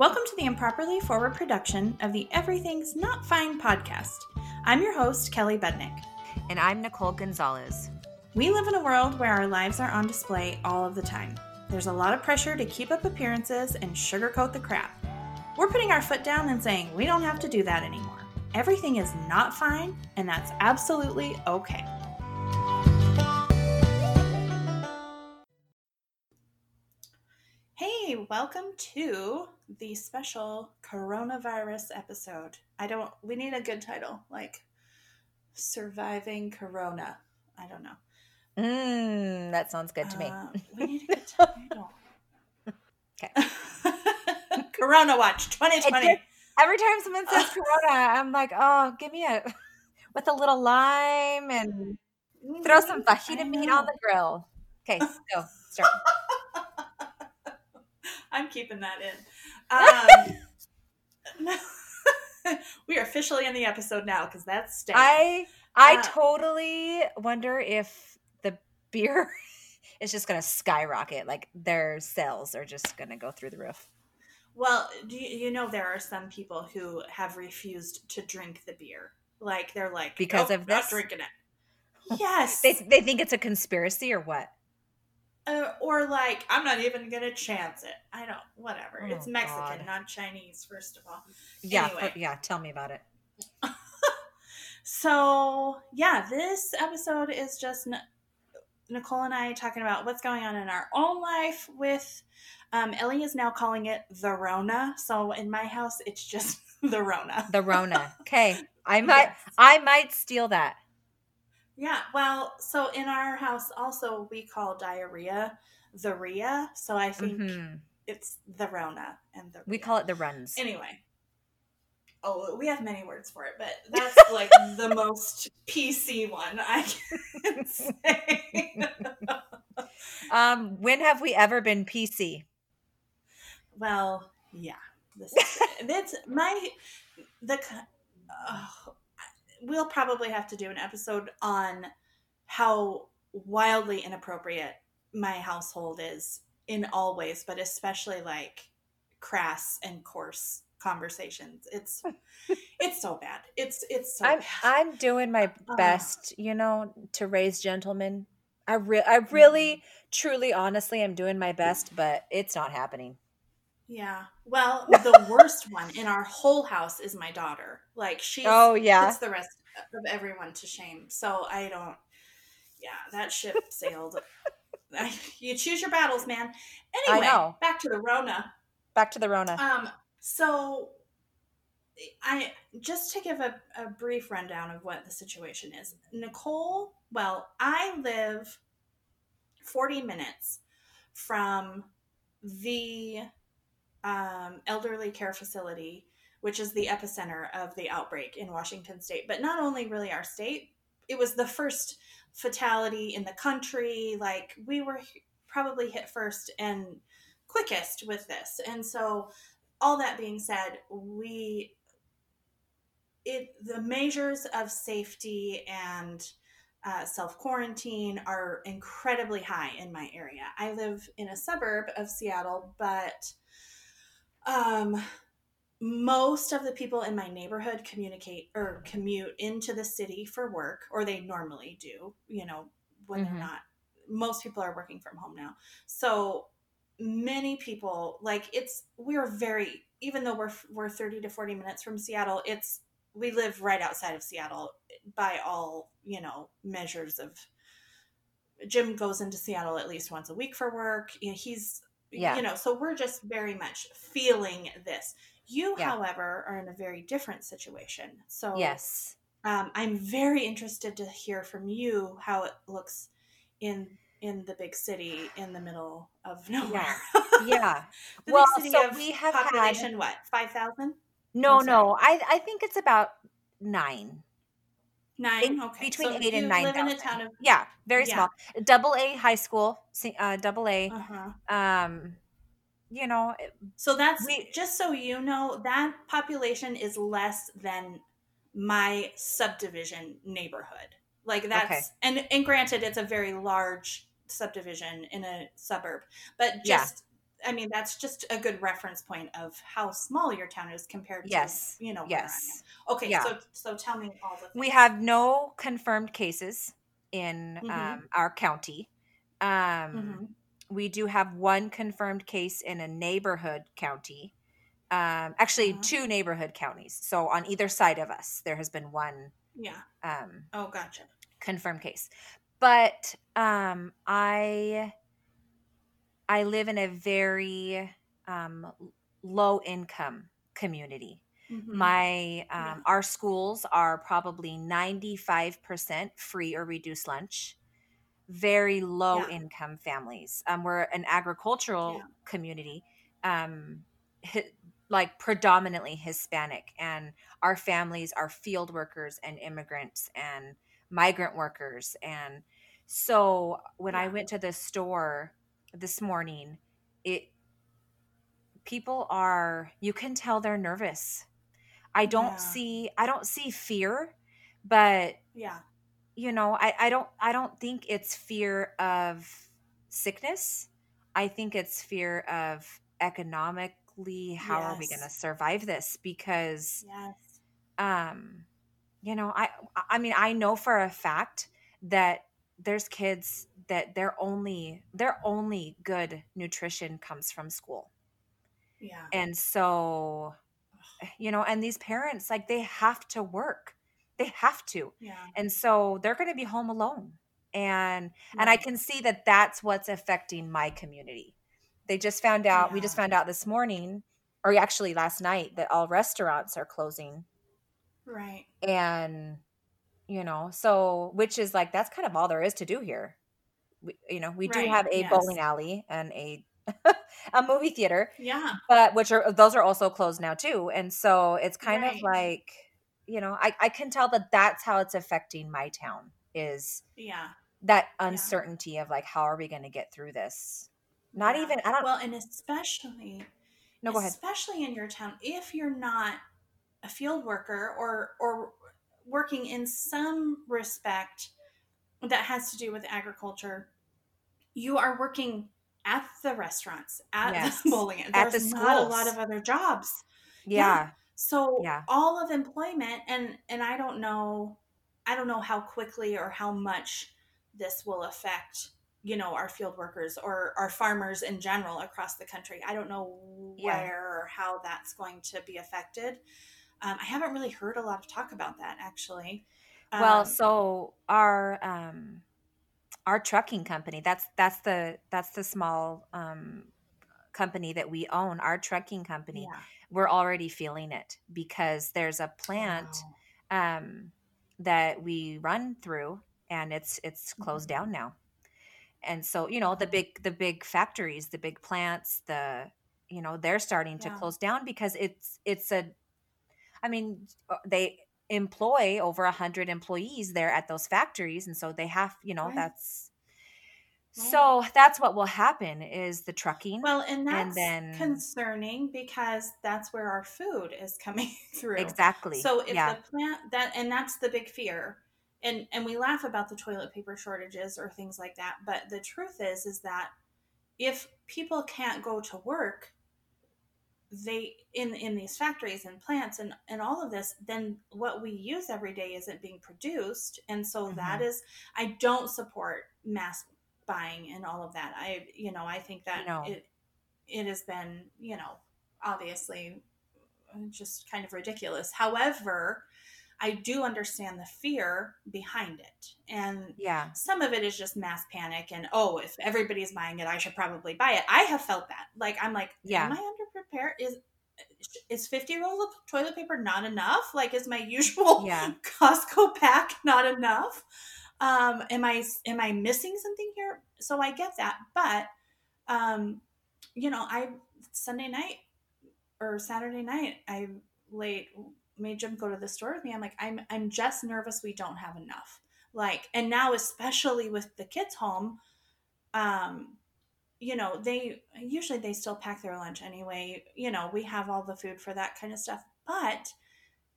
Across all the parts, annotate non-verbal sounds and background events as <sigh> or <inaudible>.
Welcome to the Improperly Forward production of the Everything's Not Fine podcast. I'm your host, Kelly Bednick. And I'm Nicole Gonzalez. We live in a world where our lives are on display all of the time. There's a lot of pressure to keep up appearances and sugarcoat the crap. We're putting our foot down and saying we don't have to do that anymore. Everything is not fine, and that's absolutely okay. Welcome to the special coronavirus episode. I don't, we need a good title like Surviving Corona. I don't know. Mmm, that sounds good to me. Uh, we need a good <laughs> title. Okay. <laughs> Corona Watch 2020. It Every time someone says <laughs> Corona, I'm like, oh, give me a with a little lime and mm-hmm. throw some mm-hmm. fajita I meat on the grill. Okay, go start. I'm keeping that in. <laughs> Um, <laughs> we are officially in the episode now because that's staying. I I Uh, totally wonder if the beer <laughs> is just gonna skyrocket. Like their sales are just gonna go through the roof. well, do you, you know there are some people who have refused to drink the beer? Like they're like Because "Nope, of not this? drinking it. Yes, They they think it's a conspiracy or what? Uh, or like I'm not even gonna chance it. I don't. Whatever. Oh, it's Mexican, God. not Chinese. First of all. Yeah, Anyway. yeah. Tell me about it. <laughs> So, yeah, this episode is just N- Nicole and I talking about what's going on in our own life with um, Ellie is now calling it the Rona. So, in my house, it's just <laughs> the Rona. The Rona. <laughs> Okay, I might Yes. I might steal that. Yeah, well, so in our house also we call diarrhea the Rhea. So, I think Mhm. it's the Rona and the We call it the runs. Anyway. Oh, we have many words for it, but <laughs> that's like the most PC one I can <laughs> say. <laughs> Um, when have we ever been PC? well, yeah. This is that's my the oh, we'll probably have to do an episode on how wildly inappropriate my household is in all ways, but especially like crass and coarse conversations. It's <laughs> it's so bad. It's it's so I'm bad. I'm doing my Uh. best, you know, to raise gentlemen. I re- I really, truly, honestly, am doing my best, but it's not happening. Yeah. Well, the worst one in our whole house is my daughter. Like she Oh yeah, puts the rest of everyone to shame. So I don't. Yeah, that ship sailed. You choose your battles, man. Anyway, back to the Rona. back to the Rona. Um. So, I just to give a, a brief rundown of what the situation is. Nicole. Well, I live forty minutes from the um, elderly care facility, which is the epicenter of the outbreak in Washington state. But not only really our state, it was the first fatality in the country. Like we were probably hit first and quickest with this. And so, all that being said, we it the measures of safety and uh, self quarantine are incredibly high in my area. I live in a suburb of Seattle, but um, most of the people in my neighborhood communicate or commute into the city for work, or they normally do, you know, when Mhm. they're not. Most people are working from home now. So many people, like, it's, we're very, even though we're, we're 30 to 40 minutes from Seattle, it's, we live right outside of Seattle by all, you know, measures of, Jim goes into Seattle at least once a week for work. You know, he's, Yeah. you know, so we're just very much feeling this. You, Yeah. however, are in a very different situation. So yes. um, I'm very interested to hear from you how it looks in in the big city in the middle of nowhere. Yeah. <laughs> the Well, so we have had- population what five thousand No, no. I I think it's about nine. Nine In- okay between so eight and nine live in a town of Yeah, very Yeah. small. Double A high school. Uh, double A. uh-huh. Um, you know, So that's We- just so you know that population is less than my subdivision neighborhood. Like that's Okay. and and granted it's a very large subdivision in a suburb, but just I mean, that's just a good reference point of how small your town is compared to, Yes. you know, where I am. Yes. Okay, Yeah. so so tell me all the. We have no confirmed cases in Mhm. um, our county. Um, Mhm. We do have one confirmed case in a neighborhood county. Um, actually, Uh-huh. two neighborhood counties. So on either side of us, there has been one Yeah. um, Oh, gotcha. confirmed case. But um, I I live in a very um, low income community. Mhm. My Yeah. um, our schools are probably ninety five percent free or reduced lunch. Very low Yeah. income families. Um, we're an agricultural Yeah. community, um, hi- like predominantly Hispanic, and our families are field workers and immigrants and migrant workers. And so when I went to the store this morning, it people are you can tell they're nervous i don't Yeah. see i don't see fear but Yeah. you know i i don't i don't think it's fear of sickness i think it's fear of economically how are we going to survive this because Yes. um you know i i mean i know for a fact that there's kids that their only their only good nutrition comes from school. Yeah. and so you know and these parents like they have to work. They have to. Yeah. and so they're going to be home alone. And and i can see that that's what's affecting my community. They just found out we just found out this morning or actually last night that all restaurants are closing. Right. and you know so which is like that's kind of all there is to do here we, you know we do have a Yes. bowling alley and a <laughs> a movie theater Yeah. but which are those are also closed now too and so it's kind of like you know I, I can tell that that's how it's affecting my town is Yeah. that uncertainty of like how are we going to get through this not Yeah. even i don't Well, and especially no go ahead especially in your town if you're not a field worker or or working in some respect that has to do with agriculture you are working at the restaurants at Yes. the bowling At there's the not a lot of other jobs yeah so Yeah. all of employment and and i don't know i don't know how quickly or how much this will affect you know our field workers or our farmers in general across the country i don't know Yeah. where or how that's going to be affected um, i haven't really heard a lot of talk about that actually well Um, so our um our trucking company that's that's the that's the small um company that we own our trucking company yeah. we're already feeling it because there's a plant Wow. um, that we run through and it's it's closed Mhm. down now and so you know the big the big factories the big plants the you know they're starting to close down because it's it's a i mean uh, they employ over a hundred employees there at those factories and so they have you know Right. that's Right. so that's what will happen is the trucking well and that's then- concerning because that's where our food is coming <laughs> through exactly So if yeah the plant that and that's the big fear. And and we laugh about the toilet paper shortages or things like that, but the truth is is that if people can't go to work, they in in these factories and plants and and all of this, then what we use every day isn't being produced. And so that Mhm. is I don't support mass buying and all of that. I you know, I think that No. it it has been, you know, obviously just kind of ridiculous. However, I do understand the fear behind it. And yeah some of it is just mass panic and oh, if everybody's buying it, I should probably buy it. I have felt that. Like I'm like, Yeah. am I Is is 50 rolls of toilet paper not enough? Like is my usual Yeah. <laughs> Costco pack not enough? Um am I am I missing something here? So I get that. But um you know, I Sunday night or Saturday night, I late made Jim go to the store with me. I'm like, I'm I'm just nervous we don't have enough. Like, and now especially with the kids home, um, you know, they usually they still pack their lunch anyway. You know, we have all the food for that kind of stuff. But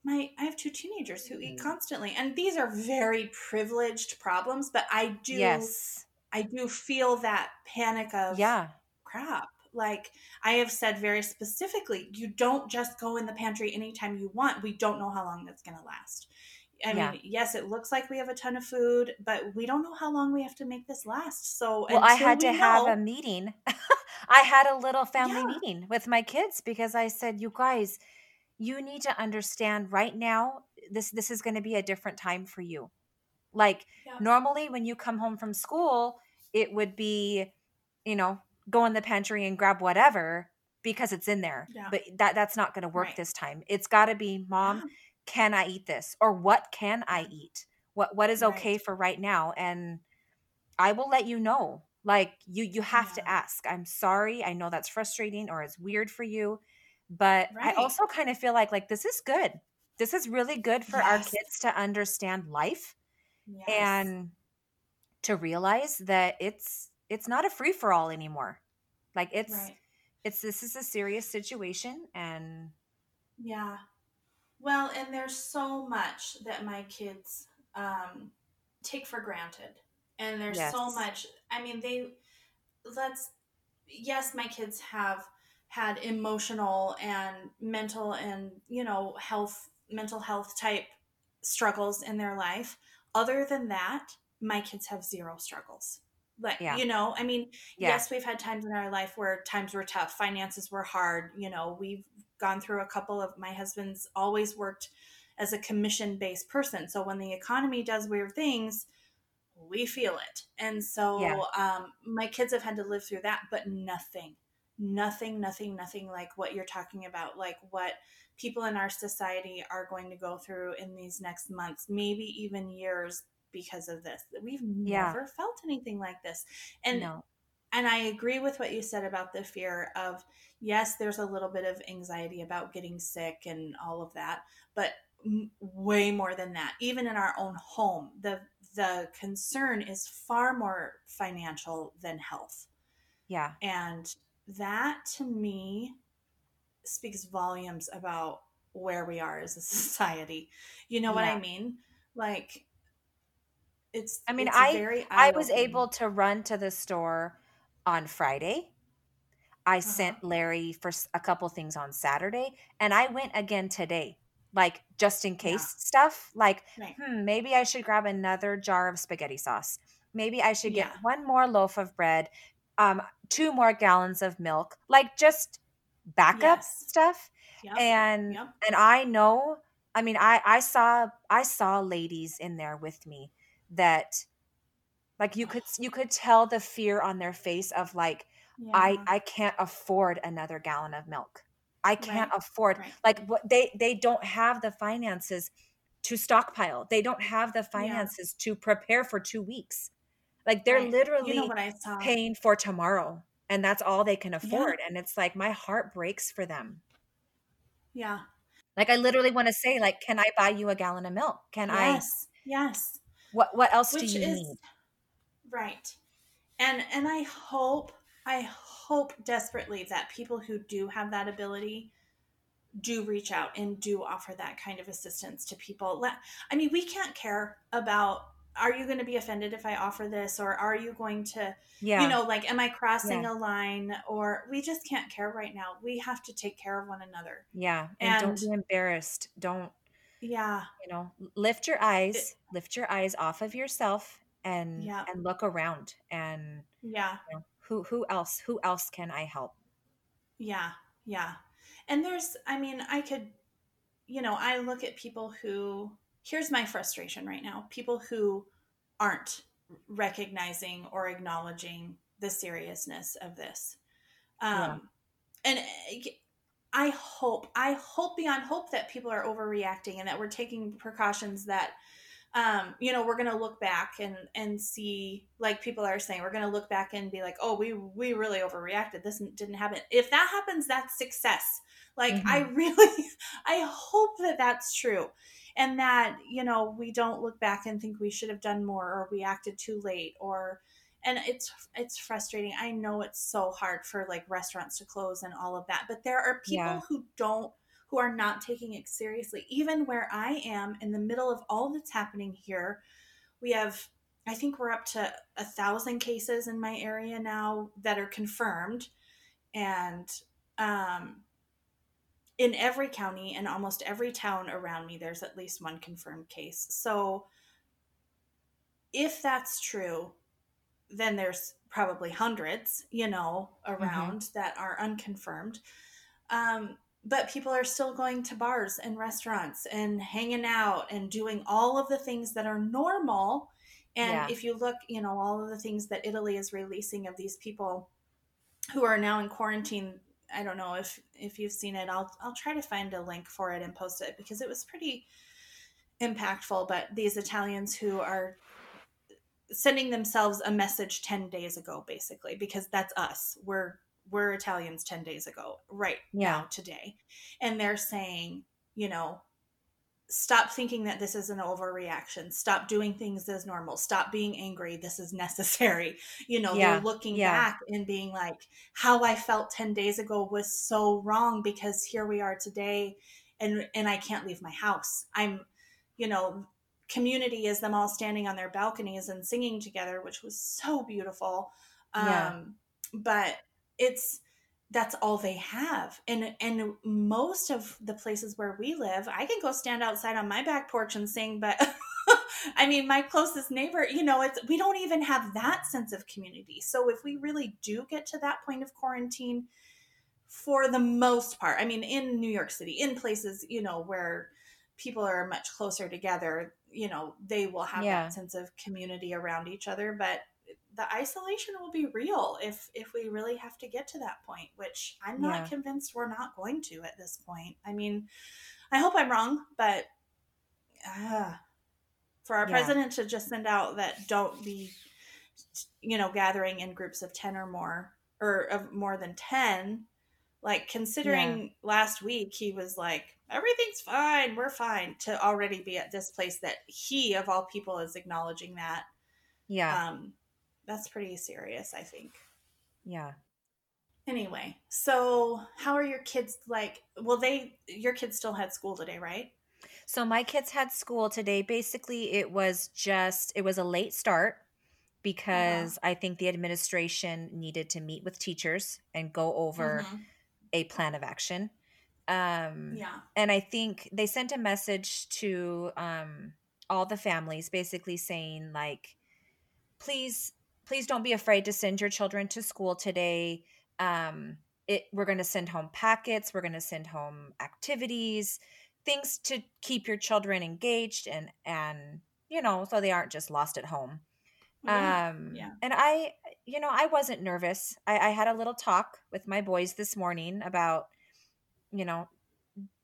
my I have two teenagers who eat Mhm. constantly, and these are very privileged problems. But I do, yes I do feel that panic of yeah crap like i have said very specifically you don't just go in the pantry anytime you want we don't know how long that's going to last I Yeah. mean, yes, it looks like we have a ton of food, but we don't know how long we have to make this last. So, Well, I had to we have a meeting. <laughs> I had a little family Yeah. meeting with my kids because I said, "You guys, you need to understand right now this this is going to be a different time for you. Like Yeah. normally when you come home from school, it would be, you know, go in the pantry and grab whatever because it's in there. Yeah. But that that's not going to work Right. this time. It's got to be, "Mom. Can I eat this? Or what can I eat? What what is okay Right. for right now?" And I will let you know. Like you you have to ask. I'm sorry. I know that's frustrating or it's weird for you, but I also kind of feel like like this is good. This is really good for our kids to understand life Yes. and to realize that it's it's not a free for all anymore. Like it's right. it's this is a serious situation and Yeah. Well, and there's so much that my kids um, take for granted. And there's so much, I mean, they, let's, yes, my kids have had emotional and mental and, you know, health, mental health type struggles in their life. Other than that, my kids have zero struggles. Like, Yeah. you know, I mean, yeah. yes, we've had times in our life where times were tough, finances were hard. You know, we've gone through a couple of my husband's always worked as a commission based person. So when the economy does weird things, we feel it. And so Yeah. um, my kids have had to live through that, but nothing, nothing, nothing, nothing like what you're talking about, like what people in our society are going to go through in these next months, maybe even years because of this. We've Yeah. never felt anything like this. And no. And I agree with what you said about the fear of yes, there's a little bit of anxiety about getting sick and all of that, but m- way more than that. Even in our own home, the the concern is far more financial than health. Yeah. And that to me speaks volumes about where we are as a <laughs> society. You know what Yeah. I mean? Like it's I mean, it's I- very I was able to run to the store on Friday. I sent Larry for a couple things on Saturday, and I went again today, like just in case stuff. Like, Right. hmm, maybe I should grab another jar of spaghetti sauce. Maybe I should get Yeah. one more loaf of bread, um, two more gallons of milk, like just backup Yes. stuff. Yep. And Yep. and I know, I mean, I I saw I saw ladies in there with me that like you oh. could you could tell the fear on their face of like I Yeah. I can't afford another gallon of milk. I can't Right, afford right. like what they they don't have the finances to stockpile. They don't have the finances to prepare for 2 weeks. Like they're Right. literally you know I paying for tomorrow and that's all they can afford and it's like my heart breaks for them. Yeah. Like I literally want to say like can I buy you a gallon of milk? Can I yes. Yes. what what else Which do you is need? Right. And and I hope I hope desperately that people who do have that ability do reach out and do offer that kind of assistance to people. Let I mean, we can't care about are you going to be offended if I offer this or are you going to Yeah. you know like am I crossing Yeah. a line or we just can't care right now. We have to take care of one another. yeah. And, don't and- be embarrassed. Don't Yeah. you know lift your eyes lift your eyes off of yourself and Yeah. and look around and Yeah. you know, who who else who else can i help Yeah, yeah. And there's, I mean, I could, you know, I look at people who, here's my frustration right now people who aren't recognizing or acknowledging the seriousness of this. Um, And uh, I hope, I hope beyond hope that people are overreacting and that we're taking precautions that, um, you know, we're going to look back and, and see, like people are saying, we're going to look back and be like, oh, we, we really overreacted. This didn't happen. If that happens, that's success. Like, I really, <laughs> I hope that that's true. And that, you know, we don't look back and think we should have done more or we acted too late or, and it's it's frustrating. I know it's so hard for like restaurants to close and all of that, but there are people Yeah. who don't who are not taking it seriously. Even where I am in the middle of all that's happening here, we have I think we're up to a thousand cases in my area now that are confirmed. and um, in every county and almost every town around me, there's at least one confirmed case. So, if that's true, then there's probably hundreds, you know, Mm-hmm. around that are unconfirmed. Um, but people are still going to bars and restaurants and hanging out and doing all of the things that are normal. And Yeah. if you look, you know, all of the things that Italy is releasing of these people who are now in quarantine. I don't know if if you've seen it. I'll I'll try to find a link for it and post it because it was pretty impactful. But these Italians who are sending themselves a message 10 days ago basically because that's us we're we're italians 10 days ago right Yeah. now today. And they're saying you know stop thinking that this is an overreaction. Stop doing things as normal. Stop being angry. This is necessary. <laughs> You know Yeah, they're looking yeah. back and being like how i felt 10 days ago was so wrong because here we are today and and i can't leave my house. I'm you know community is them all standing on their balconies and singing together which was so beautiful. Um Yeah. but it's that's all they have and and most of the places where we live i can go stand outside on my back porch and sing but <laughs> i mean my closest neighbor you know it's we don't even have that sense of community so if we really do get to that point of quarantine for the most part i mean in new york city in places you know where people are much closer together you know they will have Yeah. that sense of community around each other but the isolation will be real if if we really have to get to that point which i'm not Yeah. convinced we're not going to at this point i mean i hope i'm wrong but uh, for our Yeah. president to just send out that don't be you know gathering in groups of 10 or more or of more than 10 like considering last week he was like everything's fine we're fine to already be at this place that he of all people is acknowledging that Yeah. um that's pretty serious i think yeah. anyway so how are your kids like well they your kids still had school today right So my kids had school today. Basically, it was just it was a late start because I think the administration needed to meet with teachers and go over Mhm. a plan of action. Um yeah and I think they sent a message to um, all the families, basically saying like, please, please don't be afraid to send your children to school today. Um, it we're going to send home packets, we're going to send home activities, things to keep your children engaged and and you know so they aren't just lost at home. yeah, Um, yeah. And I, you know, I wasn't nervous. I, I had a little talk with my boys this morning about, you know,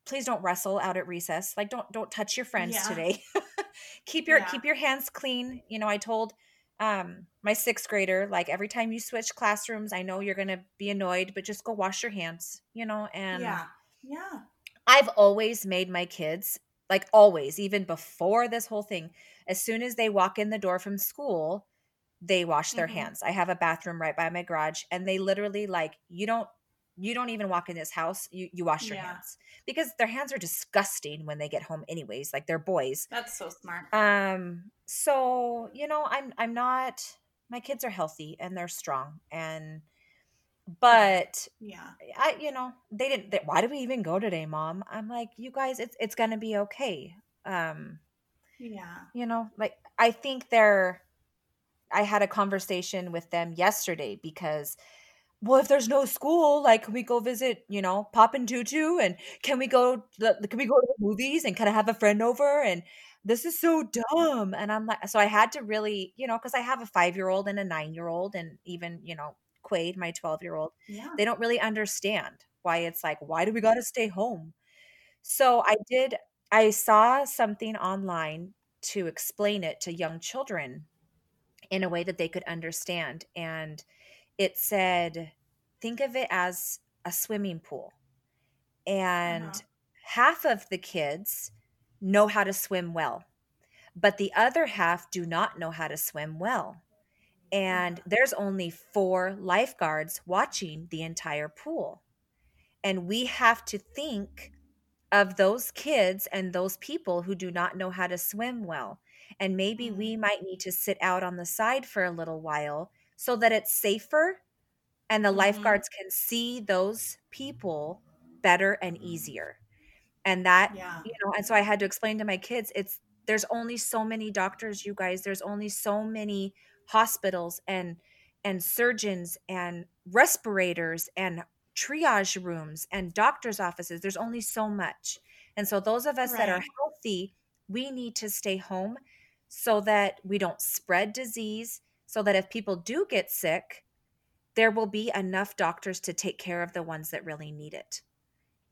please don't wrestle out at recess. Like, don't don't touch your friends Yeah. today. <laughs> keep your Yeah. keep your hands clean. You know, I told um my sixth grader like every time you switch classrooms, I know you're gonna be annoyed, but just go wash your hands. You know, and yeah yeah I've always made my kids, like always, even before this whole thing, as soon as they walk in the door from school, they wash their Mhm. hands. I have a bathroom right by my garage and they literally like you don't you don't even walk in this house, you you wash your Yeah. hands. Because their hands are disgusting when they get home anyways, like they're boys. that's so smart Um so, you know, I'm I'm not my kids are healthy and they're strong and but yeah I, you know, they didn't. They, why did we even go today, Mom? I'm like, you guys, it's it's gonna be okay. Um, yeah you know, like I think they're. I had a conversation with them yesterday because, well, if there's no school, like, can we go visit, you know, Pop and Tutu, and can we go? the- Can we go to the movies and kind of have a friend over? And this is so dumb. And I'm like, so I had to really, you know, because I have a five year old and a nine year old, and even you know, Quade, my twelve year old yeah they don't really understand why it's like why do we got to stay home so i did i saw something online to explain it to young children in a way that they could understand and it said think of it as a swimming pool and Uh-huh. half of the kids know how to swim well but the other half do not know how to swim well and Uh-huh. there's only four lifeguards watching the entire pool. And we have to think of those kids and those people who do not know how to swim well. And maybe Mm. we might need to sit out on the side for a little while so that it's safer and the Mhm. lifeguards can see those people better and easier. And that Yeah. you know and so i had to explain to my kids it's there's only so many doctors you guys. There's only so many hospitals and and surgeons and respirators and triage rooms and doctors offices. There's only so much. And so those of us that are healthy we need to stay home so that we don't spread disease so that if people do get sick there will be enough doctors to take care of the ones that really need it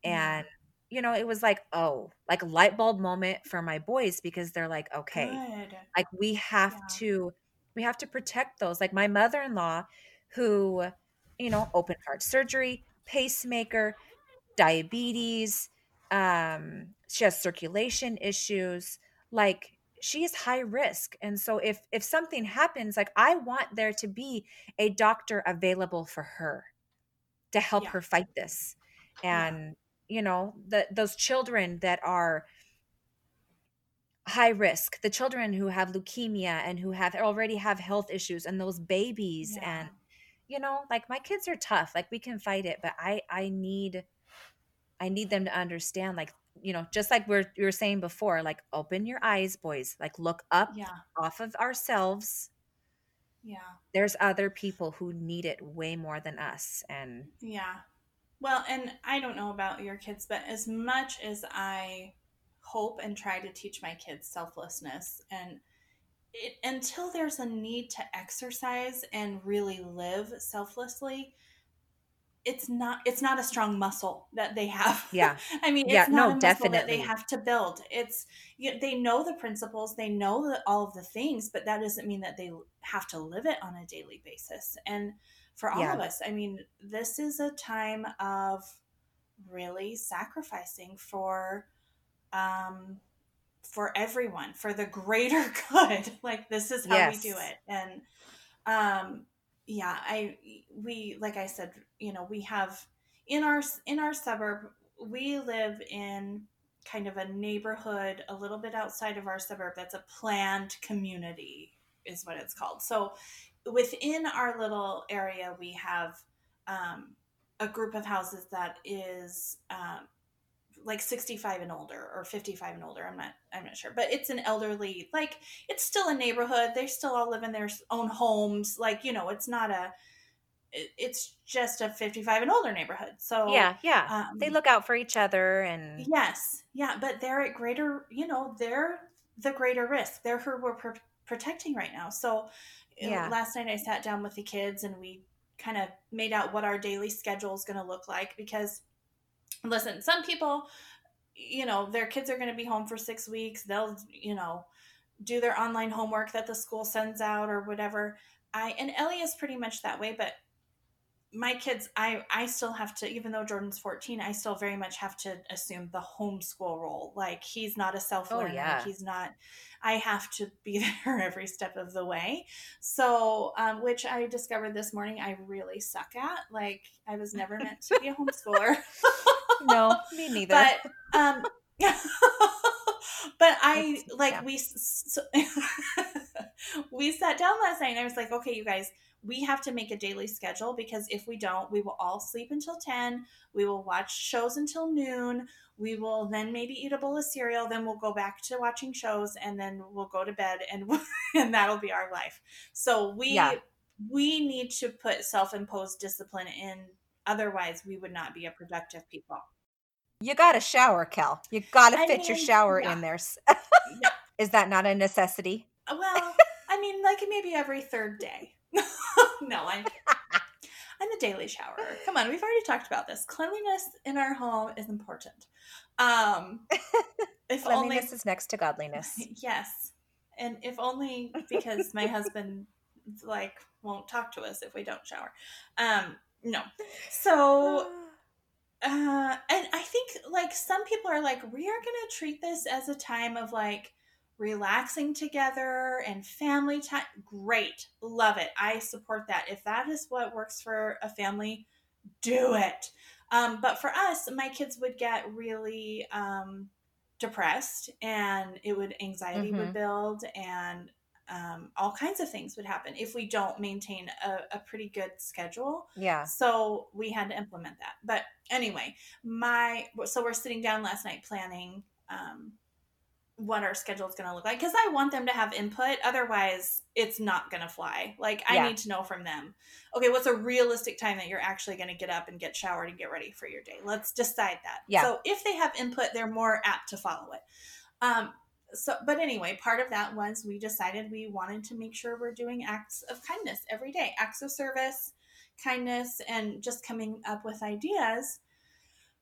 Yeah. and you know it was like oh like a light bulb moment for my boys because they're like okay Good. like we have Yeah. to we have to protect those like my mother-in-law who you know open heart surgery pacemaker diabetes um she has circulation issues like she is high risk and so if if something happens like i want there to be a doctor available for her to help Yeah. her fight this Yeah. and you know the those children that are high risk the children who have leukemia and who have already have health issues and those babies Yeah. and you know like my kids are tough like we can fight it but i i need i need them to understand like you know just like we're you were saying before like open your eyes boys like look up Yeah. off of ourselves Yeah. there's other people who need it way more than us and Yeah. Well, and I don't know about your kids, but as much as I hope and try to teach my kids selflessness and it, until there's a need to exercise and really live selflessly, it's not it's not a strong muscle that they have. <laughs> Yeah. I mean, it's Yeah, not no, a muscle that definitely. they have to build. It's you, they know the principles, they know the, all of the things, but that doesn't mean that they have to live it on a daily basis. And for all Yeah. of us, I mean, this is a time of really sacrificing for um for everyone, for the greater <laughs> good. Like this is how we do it. And um yeah, I we like I said, you know, we have in our in our suburb, we live in kind of a neighborhood a little bit outside of our suburb that's a planned community is what it's called. So within our little area, we have um, a group of houses that is um, like 65 and older or 55 and older. I'm not I'm not sure, but it's an elderly like it's still a neighborhood. They still all live in their own homes. Like you know, it's not a it's just a 55 and older neighborhood. So yeah yeah they um, look out for each other and Yes, yeah, but they're at greater, you know, they're the greater risk. They're who we're pr- protecting right now. So uh, Yeah. last night I sat down with the kids and we kind of made out what our daily schedule is going to look like because, listen, some people, you know, their kids are going to be home for six weeks. They'll, you know, do their online homework that the school sends out or whatever. I and Ellie is pretty much that way, but my kids i i still have to even though jordan's 14 i still very much have to assume the homeschool role like he's not a self learner Oh, yeah. he's not i have to be <laughs> there every step of the way so um, which i discovered this morning i really suck at like i was never meant to be a homeschooler <laughs> <laughs> no <laughs> me neither but um <laughs> but i like yeah. we s- s- <laughs> we sat down last night and i was like okay you guys we have to make a daily schedule because if we don't we will all sleep until 10 we will watch shows until noon we will then maybe eat a bowl of cereal then we'll go back to watching shows and then we'll go to bed and and that'll be our life so we Yeah. we need to put self-imposed discipline in otherwise we would not be a productive people you gotta shower cal you gotta I fit your shower yeah. in there Yeah. <laughs> is that not a necessity Well, I mean, like maybe every third day. <laughs> no, I'm I'm a daily shower. Come on, we've already talked about this. Cleanliness in our home is important. Um, <laughs> if only cleanliness is next to godliness yes, and if only because my husband like won't talk to us if we don't shower. Um, no, so <sighs> uh and i think like some people are like we are gonna treat this as a time of like relaxing together and family time great. Love it. I support that. If that is what works for a family do it. Um, but for us my kids would get really um, depressed and it would anxiety would Mhm. build and um, all kinds of things would happen if we don't maintain a, a pretty good schedule. Yeah. So we had to implement that. But anyway, my so we're sitting down last night planning um, what our schedule is going to look like because I want them to have input. Otherwise, it's not going to fly. Like I Yeah. need to know from them. Okay, what's a realistic time that you're actually going to get up and get showered and get ready for your day? Let's decide that. Yeah. So if they have input, they're more apt to follow it. Um, so, but anyway, part of that was we decided we wanted to make sure we're doing acts of kindness every day, acts of service, kindness, and just coming up with ideas.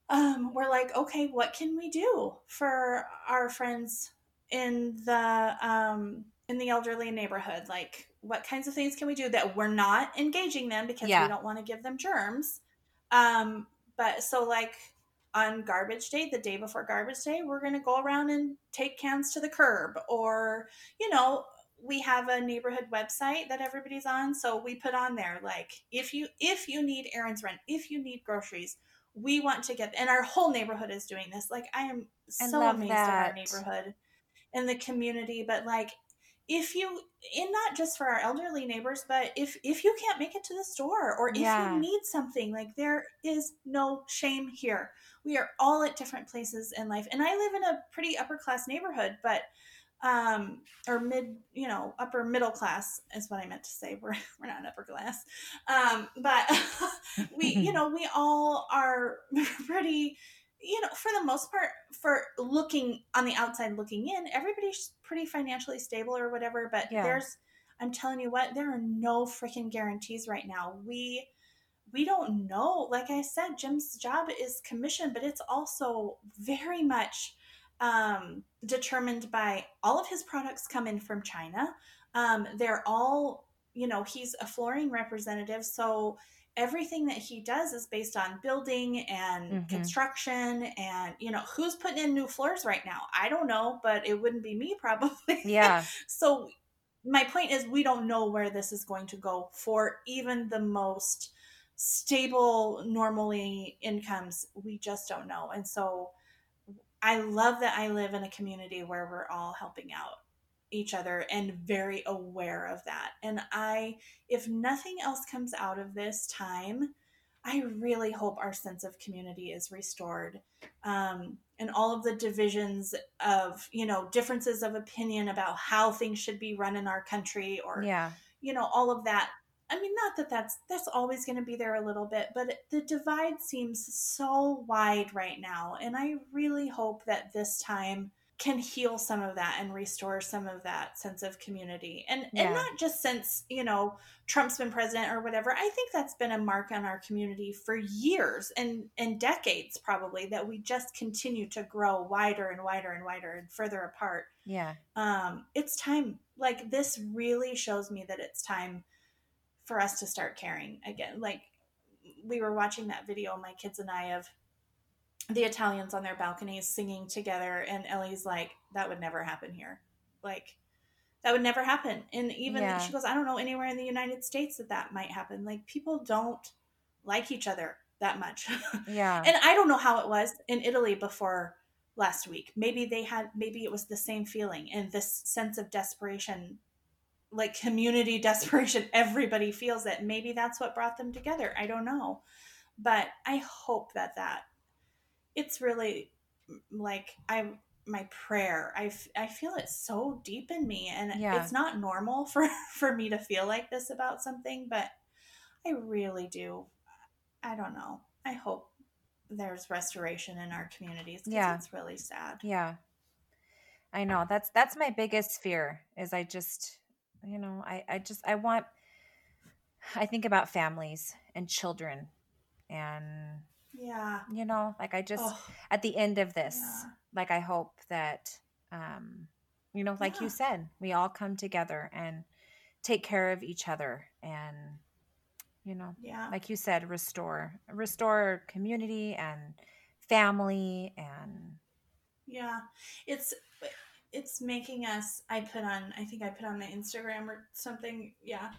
Um, we're like, okay, what can we do for our friends in the um, in the elderly neighborhood? Like, what kinds of things can we do that we're not engaging them because Yeah. we don't want to give them germs? Um, but so like on garbage day, the day before garbage day, we're going to go around and take cans to the curb or, you know, we have a neighborhood website that everybody's on, so we put on there like if you if you need errands run, if you need groceries, we want to get and our whole neighborhood is doing this. Like I am so love amazed at our neighborhood and the community, but like if you and not just for our elderly neighbors but if if you can't make it to the store or if Yeah. you need something like there is no shame here. We are all at different places in life and i live in a pretty upper class neighborhood but um or mid you know upper middle class is what i meant to say. <laughs> We're we're not upper class. Um but <laughs> we you <laughs> know we all are pretty you know for the most part for looking on the outside looking in everybody's pretty financially stable or whatever but Yeah. there's i'm telling you what there are no freaking guarantees right now. We we don't know. Like i said jim's job is commission but it's also very much um, determined by all of his products come in from china. Um, they're all you know he's a flooring representative so everything that he does is based on building and Mhm. construction and you know who's putting in new floors right now? I don't know but it wouldn't be me <laughs> probably. Yeah. so my point is we don't know where this is going to go for even the most stable normally incomes. We just don't know. And so i love that i live in a community where we're all helping out each other and very aware of that. And i if nothing else comes out of this time i really hope our sense of community is restored. Um, and all of the divisions of you know differences of opinion about how things should be run in our country or Yeah. you know all of that. I mean not that that's that's always going to be there a little bit but the divide seems so wide right now. And i really hope that this time can heal some of that and restore some of that sense of community and Yeah. and not just since you know trump's been president or whatever i think that's been a mark on our community for years and and decades probably that we just continue to grow wider and wider and wider and further apart Yeah. um, it's time. Like this really shows me that it's time for us to start caring again. Like we were watching that video, my kids and I, of the Italians on their balconies singing together, and Ellie's like, "That would never happen here." Like that would never happen. And even Yeah. she goes, "I don't know anywhere in the United States that that might happen." Like people don't like each other that much. <laughs> Yeah. and I don't know how it was in Italy before last week. Maybe they had, maybe it was the same feeling and this sense of desperation, like community <laughs> desperation. Everybody feels it. Maybe that's what brought them together. I don't know, but I hope that that it's really like I my prayer. I, f- I feel it so deep in me, and Yeah. it's not normal <laughs> for for me to feel like this about something, but I really do. I don't know. I hope there's restoration in our communities. 'cause Yeah. it's really sad. Yeah. I know. That's that's my biggest fear is I just you know, I I just I want I think about families and children and Yeah. you know, like I just Oh, at the end of this, Yeah. like I hope that um you know, like you said, we all come together and take care of each other and you know, yeah. like you said, restore restore community and family and Yeah, it's it's making us. I put on. I think I put on my Instagram or something. Yeah,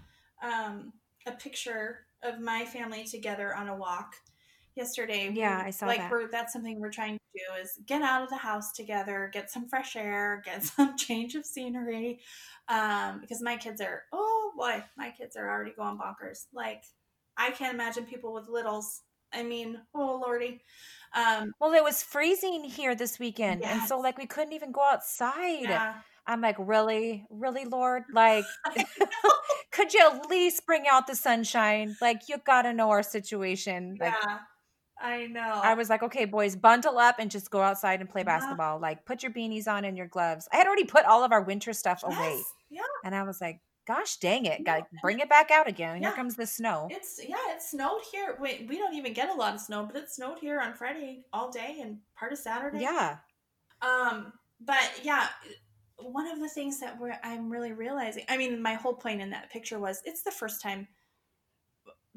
um, a picture of my family together on a walk, yesterday. Yeah, I saw like that. we're that's something we're trying to do is get out of the house together, get some fresh air, get <laughs> some change of scenery. Um, because my kids are oh boy, my kids are already going bonkers. Like I can't imagine people with littles. I mean, oh lordy. Um, well, it was freezing here this weekend, and so like we couldn't even go outside. yeah. I'm like, really, really, Lord, <laughs> like, <laughs> could you at least bring out the sunshine? Like, you gotta know our situation. Like, yeah. I know. I was like, okay, boys, bundle up and just go outside and play Yeah. basketball. Like, put your beanies on and your gloves. I had already put all of our winter stuff away, Yes. Yeah. and I was like, gosh, dang it, got bring it back out again. Yeah. Here comes the snow. It's yeah, it snowed here. Wait, we don't even get a lot of snow, but it snowed here on Friday all day and part of Saturday. Yeah, Um, but yeah, one of the things that we're I'm really realizing. I mean, my whole point in that picture was it's the first time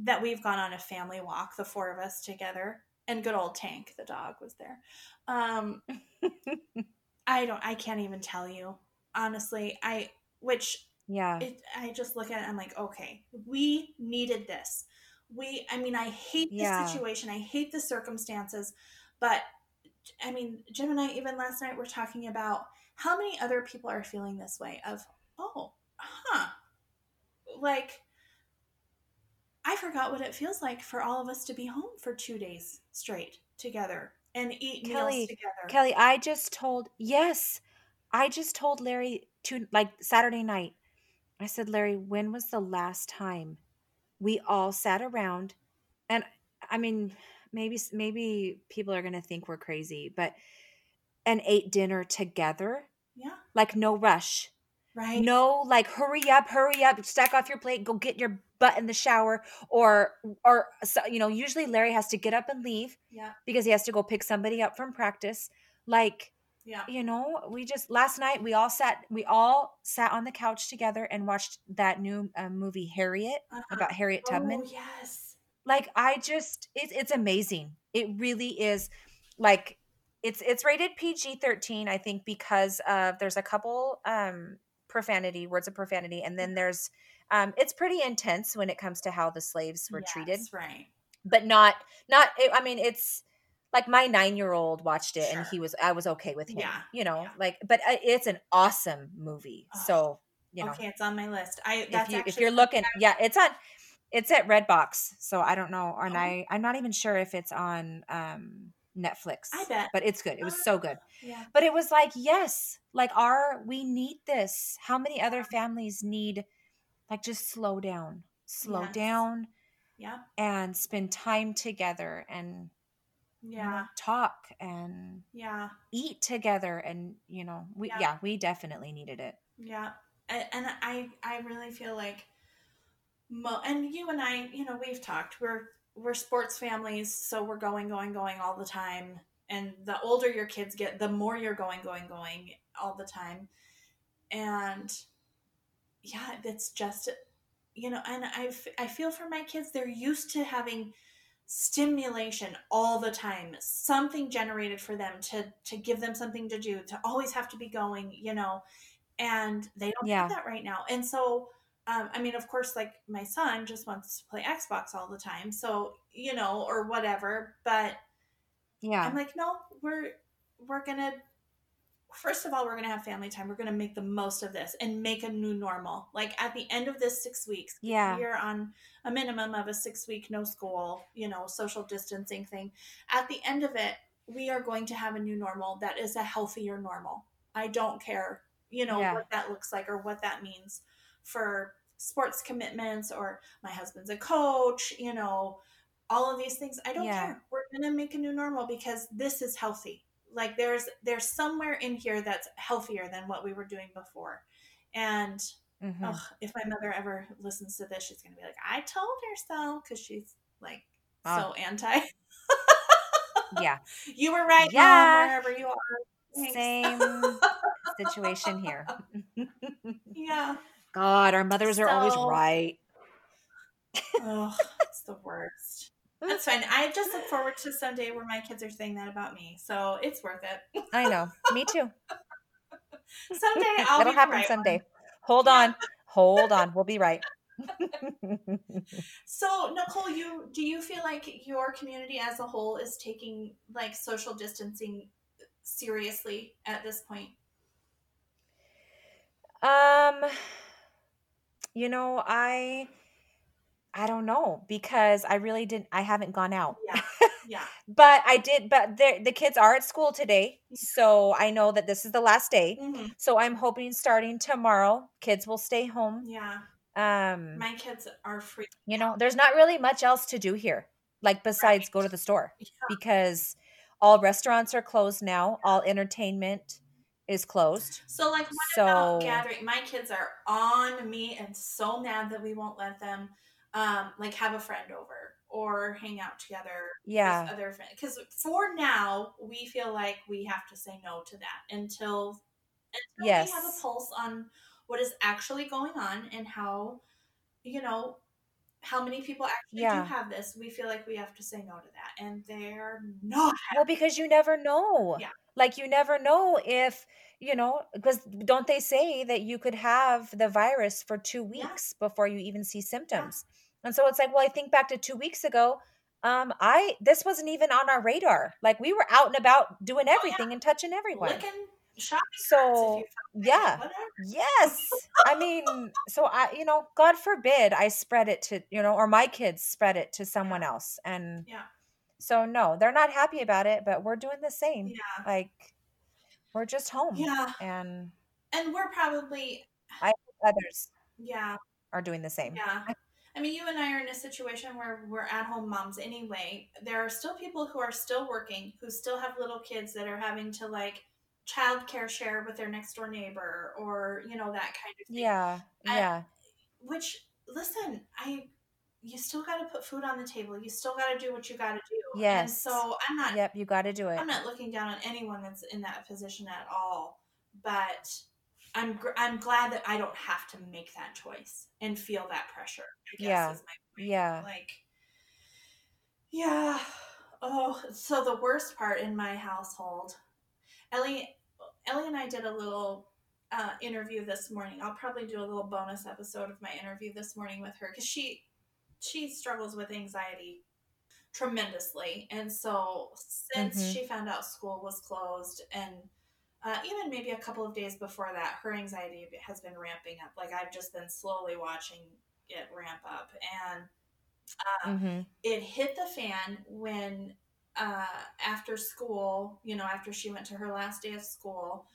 that we've gone on a family walk, the four of us together, and good old Tank, the dog, was there. Um, <laughs> I don't. I can't even tell you honestly. I which yeah, it, I just look at it. And I'm like, okay, we needed this. We, I mean, I hate Yeah. situation. I hate the circumstances, but I mean, Jim and I even last night were talking about how many other people are feeling this way. Of oh, huh, like I forgot what it feels like for all of us to be home for two days straight together and eat Kelly, meals together. Kelly, I just told yes, I just told Larry to like Saturday night. I said, Larry, when was the last time we all sat around? And I mean, maybe maybe people are gonna think we're crazy, but and ate dinner together, yeah, like no rush, right. no like hurry up, hurry up, stack off your plate, go get your butt in the shower, or or so, you know, usually Larry has to get up and leave Yeah, because he has to go pick somebody up from practice. Like yeah, you know we just last night we all sat we all sat on the couch together and watched that new uh, movie harriet uh-huh. about harriet tubman Oh yes. like i just it's it's amazing it really is like it's it's rated pg-13 i think because of there's a couple um profanity words of profanity and then there's um it's pretty intense when it comes to how the slaves were treated Right. but not not i mean it's like my nine year old watched it and he was i was okay with him Yeah, you know yeah. like but uh, it's an awesome movie Oh, so you know okay, it's on my list. I if that's you if you're looking yeah it's on it's at redbox so i don't know and Oh. i i'm not even sure if it's on um netflix I bet. but it's good it was so good <laughs> Yeah. but it was like yes like our we need this how many other families need like just slow down slow Yes. down Yeah. and spend time together and Yeah. talk and Yeah. eat together and you know we Yeah. yeah, we definitely needed it Yeah. And I I really feel like mo- and you and I, you know, we've talked. We're we're sports families, so we're going going going all the time. And the older your kids get, the more you're going going going all the time. And yeah, it's just you know, and I, I feel for my kids, they're used to having stimulation all the time something generated for them to to give them something to do to always have to be going you know and they don't Yeah. have that right now and so um, i mean of course like my son just wants to play xbox all the time so you know or whatever but yeah i'm like no we're we're gonna first of all we're gonna have family time. We're gonna make the most of this and make a new normal. Like at the end of this six weeks yeah. we are on a minimum of a six week no school you know social distancing thing at the end of it we are going to have a new normal that is a healthier normal. I don't care you know Yeah. what that looks like or what that means for sports commitments or my husband's a coach you know all of these things. I don't Yeah. care. We're going to make a new normal because this is healthy like there's there's somewhere in here that's healthier than what we were doing before and mhm. Ugh, if my mother ever listens to this, she's gonna be like, "I told her so," because she's like so anti. <laughs> yeah you were right, Yeah. mom. Wherever you are. Thanks. same <laughs> situation here Yeah. god our mothers are always right Oh, it's the worst. That's fine. I just look forward to someday where my kids are saying that about me, so it's worth it. i know me too <laughs> Someday <laughs> I'll it'll happen right someday one. hold Yeah. on hold on we'll be right <laughs> so nicole you do you feel like your community as a whole is taking like social distancing seriously at this point um you know i i don't know because i really didn't i haven't gone out. Yeah <laughs> yeah. But i did but the the kids are at school today so i know that this is the last day. Hmm so i'm hoping starting tomorrow kids will stay home. Yeah. Um my kids are free you know there's not really much else to do here like besides go to the store Yeah. because all restaurants are closed now all entertainment is closed. So, like, what about So- gathering? My kids are on me and so mad that we won't let them, um, like, have a friend over or hang out together yeah with other friends. Because for now, we feel like we have to say no to that until until we have a pulse on what is actually going on and how, you know, how many people actually Yeah. do have this. We feel like we have to say no to that, and they're not. well because you never know Yeah. like you never know if you know because don't they say that you could have the virus for two Yeah. weeks before you even see symptoms and so it's like well i think back to two weeks ago um i this wasn't even on our radar like we were out and about doing Oh, yeah. everything and touching everyone Licking shopping carts if so it, yeah yes i mean so i you know god forbid i spread it to you know or my kids spread it to someone else and Yeah. so no they're not happy about it but we're doing the same Yeah. like we're just home Yeah. and And we're probably, others yeah, are doing the same yeah. I mean, you and I are in a situation where we're at home moms anyway. There are still people who are still working, who still have little kids that are having to like childcare share with their next door neighbor or, you know, that kind of thing. yeah I- yeah Which, listen, I, you still got to put food on the table. You still got to do what you got to do. And Yes. so I'm not yep you got to do it I'm not looking down on anyone that's in that position at all, but I'm gr- I'm glad that I don't have to make that choice and feel that pressure. I guess Yeah. is my point. yeah Like, yeah. Oh, so the worst part in my household, Ellie, Ellie and I did a little uh, interview this morning. I'll probably do a little bonus episode of my interview this morning with her because she she struggles with anxiety tremendously, and so since Mhm. she found out school was closed and uh, even maybe a couple of days before that, her anxiety has been ramping up. Like I've just been slowly watching it ramp up, and uh, hmm it hit the fan when uh, after school, you know, after she went to her last day of school,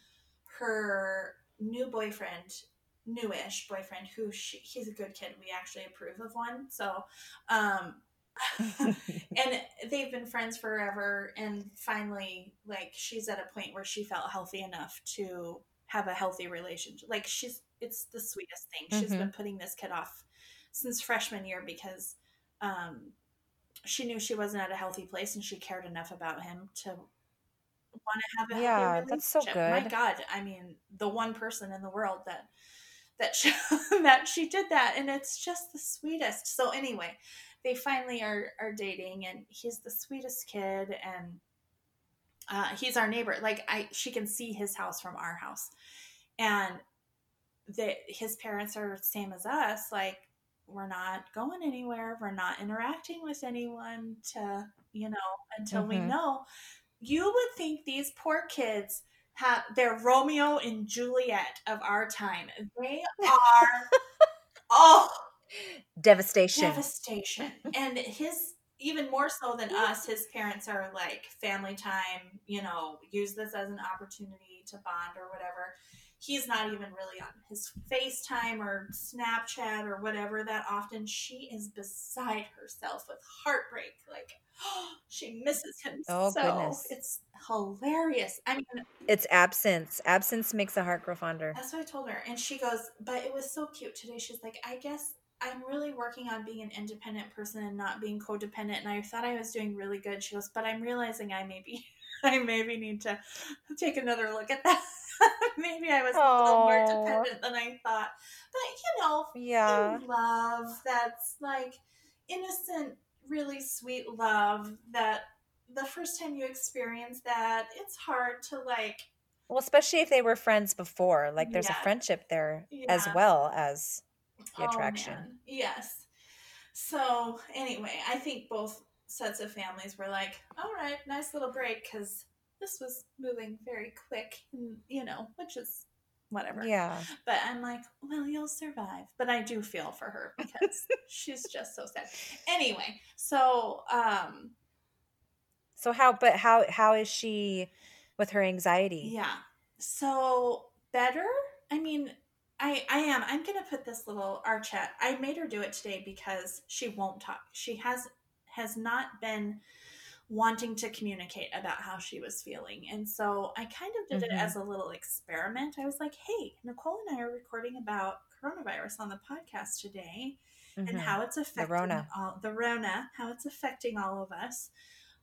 her new boyfriend, newish boyfriend, who she, he's a good kid. We actually approve of one. So, um, <laughs> and they've been friends forever. And finally, like, she's at a point where she felt healthy enough to have a healthy relationship. Like, she's, it's the sweetest thing. She's Mhm. been putting this kid off since freshman year because um, she knew she wasn't at a healthy place and she cared enough about him to want to have a Yeah, healthy that's so relationship. My. God, I mean, the one person in the world that that <laughs> she, that she did that, and it's just the sweetest. So anyway, they finally are are dating, and he's the sweetest kid, and uh, he's our neighbor. Like I, she can see his house from our house, and that his parents are same as us. Like we're not going anywhere. We're not interacting with anyone to you know until we Mhm. know. You would think these poor kids have they're Romeo and Juliet of our time. They <laughs> are oh devastation devastation. <laughs> And his even more so than us, his parents are like family time, you know, use this as an opportunity to bond or whatever. He's not even really on his FaceTime or Snapchat or whatever that often. She is beside herself with heartbreak. Like oh, <gasps> she misses him Oh, so. goodness. It's hilarious. I mean, it's absence absence makes the heart grow fonder That's what I told her. And she goes, But it was so cute today. She's like, I guess I'm really working on being an independent person and not being codependent. And I thought I was doing really good. She goes, But I'm realizing I maybe <laughs> I maybe need to take another look at that. <laughs> maybe I was a little more dependent than I thought. But you know, yeah love that's like innocent, really sweet love that the first time you experience that, it's hard to like well especially if they were friends before like there's Yeah. a friendship there as well as the attraction. Oh, yes. So anyway, I think both sets of families were like, "All right, nice little break," because this was moving very quick, and, you know, which is whatever. Yeah. But I'm like, well, you'll survive. But I do feel for her <laughs> because she's just so sad. Anyway, so um so how but how how is she with her anxiety? Yeah. So better? I mean, I I am. I'm gonna put this little our chat. I made her do it today because she won't talk. She has has not been wanting to communicate about how she was feeling. And so I kind of did mm-hmm. it as a little experiment. I was like, hey, Nicole and I are recording about coronavirus on the podcast today mm-hmm. and how it's affecting the Rona. all the Rona, how it's affecting all of us.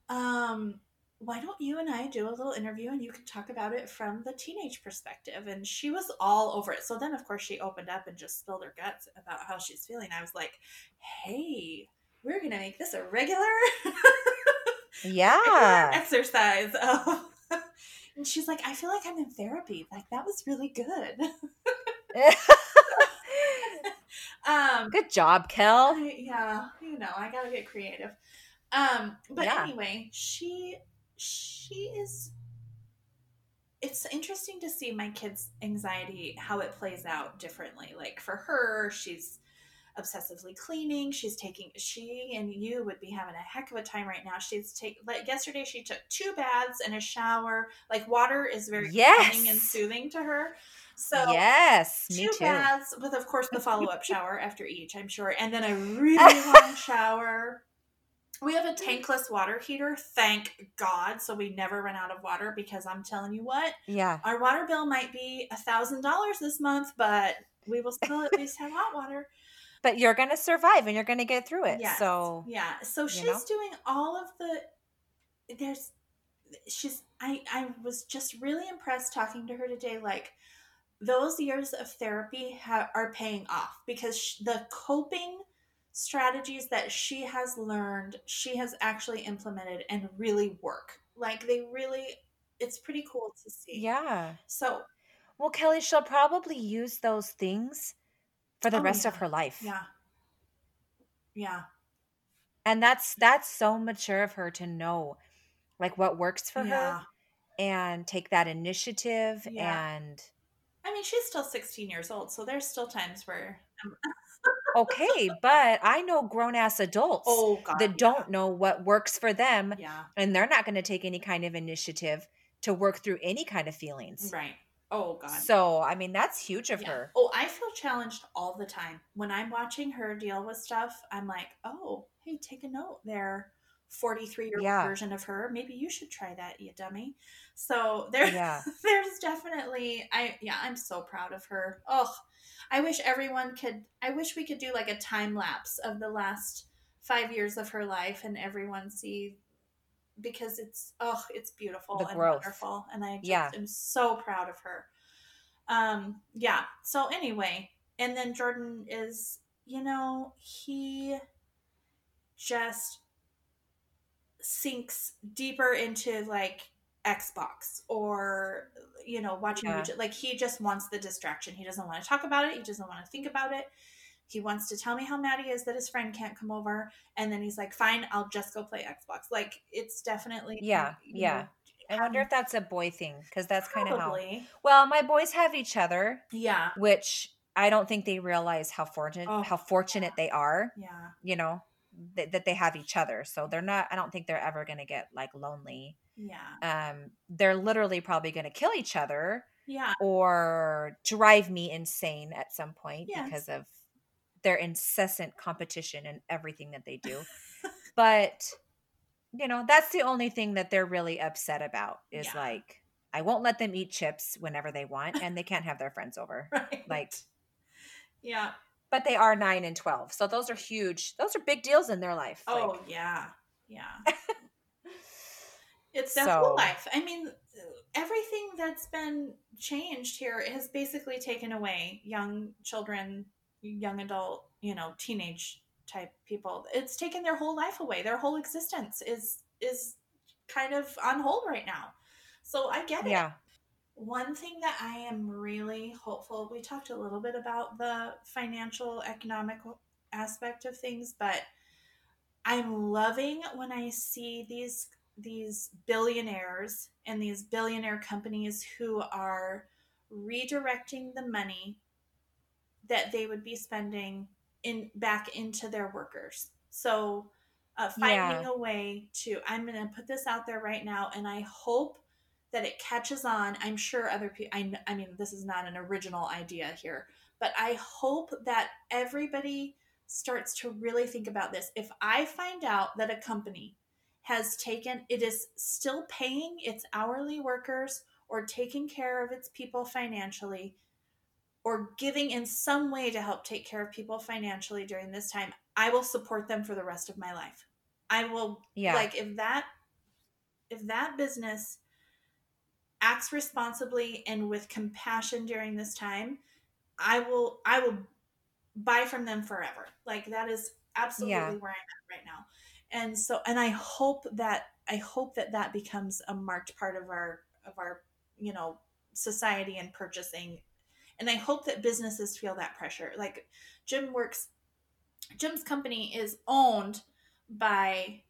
Um, why don't you and I do a little interview and you can talk about it from the teenage perspective? And she was all over it. So then, of course, she opened up and just spilled her guts about how she's feeling. I was like, hey, we're going to make this a regular <laughs> yeah exercise <laughs> and she's like i feel like i'm in therapy like that was really good <laughs> um good job kel I, yeah you know i gotta get creative um but yeah. anyway she she is it's interesting to see my kids anxiety how it plays out differently like for her she's obsessively cleaning. She's taking she and you would be having a heck of a time right now. She's take like yesterday she took two baths and a shower. Like water is very yes. calming and soothing to her. So yes, two baths with of course the follow up shower <laughs> after each, I'm sure, and then a really long <laughs> shower. We have a tankless water heater, thank God. So we never run out of water because I'm telling you what, yeah, our water bill might be a thousand dollars this month, but we will still at least have hot water but you're going to survive and you're going to get through it. Yes. So, yeah. So she's know? doing all of the, there's, she's, I, I was just really impressed talking to her today. Like, those years of therapy ha- are paying off because sh- the coping strategies that she has learned, she has actually implemented and really work. Like, they really, it's pretty cool to see. Yeah. So, well, Kelly, she'll probably use those things for the oh, rest yeah. of her life. Yeah. Yeah. And that's that's so mature of her to know like what works for yeah. her and take that initiative yeah. and I mean, she's still 16 years old, so there's still times where <laughs> okay, but I know grown ass adults oh, God, that yeah. don't know what works for them. Yeah. And they're not going to take any kind of initiative to work through any kind of feelings. Right. Oh god. So I mean that's huge of yeah. her. Oh, I feel challenged all the time. When I'm watching her deal with stuff, I'm like, oh, hey, take a note there. 43 year old yeah. version of her. Maybe you should try that, you dummy. So <laughs> there yeah. there's definitely I yeah, I'm so proud of her. Oh, I wish everyone could I wish we could do like a time lapse of the last five years of her life and everyone see because it's oh it's beautiful the and growth. wonderful and i just yeah. am so proud of her um yeah so anyway and then jordan is you know he just sinks deeper into like xbox or you know watching yeah. like he just wants the distraction he doesn't want to talk about it he doesn't want to think about it he wants to tell me how mad he is that his friend can't come over, and then he's like, "Fine, I'll just go play Xbox." Like it's definitely yeah, yeah. Know, I wonder um, if that's a boy thing because that's kind of how. Well, my boys have each other. Yeah. Which I don't think they realize how fortunate oh, how fortunate yeah. they are. Yeah. You know th- that they have each other, so they're not. I don't think they're ever going to get like lonely. Yeah. Um, they're literally probably going to kill each other. Yeah. Or drive me insane at some point yes. because of their incessant competition in everything that they do. <laughs> but you know, that's the only thing that they're really upset about is yeah. like I won't let them eat chips whenever they want and they can't have their friends over. <laughs> Right. Like Yeah. But they are 9 and 12. So those are huge. Those are big deals in their life. Oh, like, yeah. Yeah. <laughs> it's their so, whole life. I mean, everything that's been changed here has basically taken away young children young adult, you know, teenage type people. It's taken their whole life away. Their whole existence is is kind of on hold right now. So I get it. Yeah. One thing that I am really hopeful, we talked a little bit about the financial, economic aspect of things, but I'm loving when I see these these billionaires and these billionaire companies who are redirecting the money that they would be spending in back into their workers. So uh, finding yeah. a way to i'm going to put this out there right now and i hope that it catches on i'm sure other people I, I mean this is not an original idea here but i hope that everybody starts to really think about this if i find out that a company has taken it is still paying its hourly workers or taking care of its people financially or giving in some way to help take care of people financially during this time I will support them for the rest of my life. I will yeah. like if that if that business acts responsibly and with compassion during this time, I will I will buy from them forever. Like that is absolutely yeah. where I'm at right now. And so and I hope that I hope that that becomes a marked part of our of our, you know, society and purchasing. And I hope that businesses feel that pressure. Like Jim works Jim's company is owned by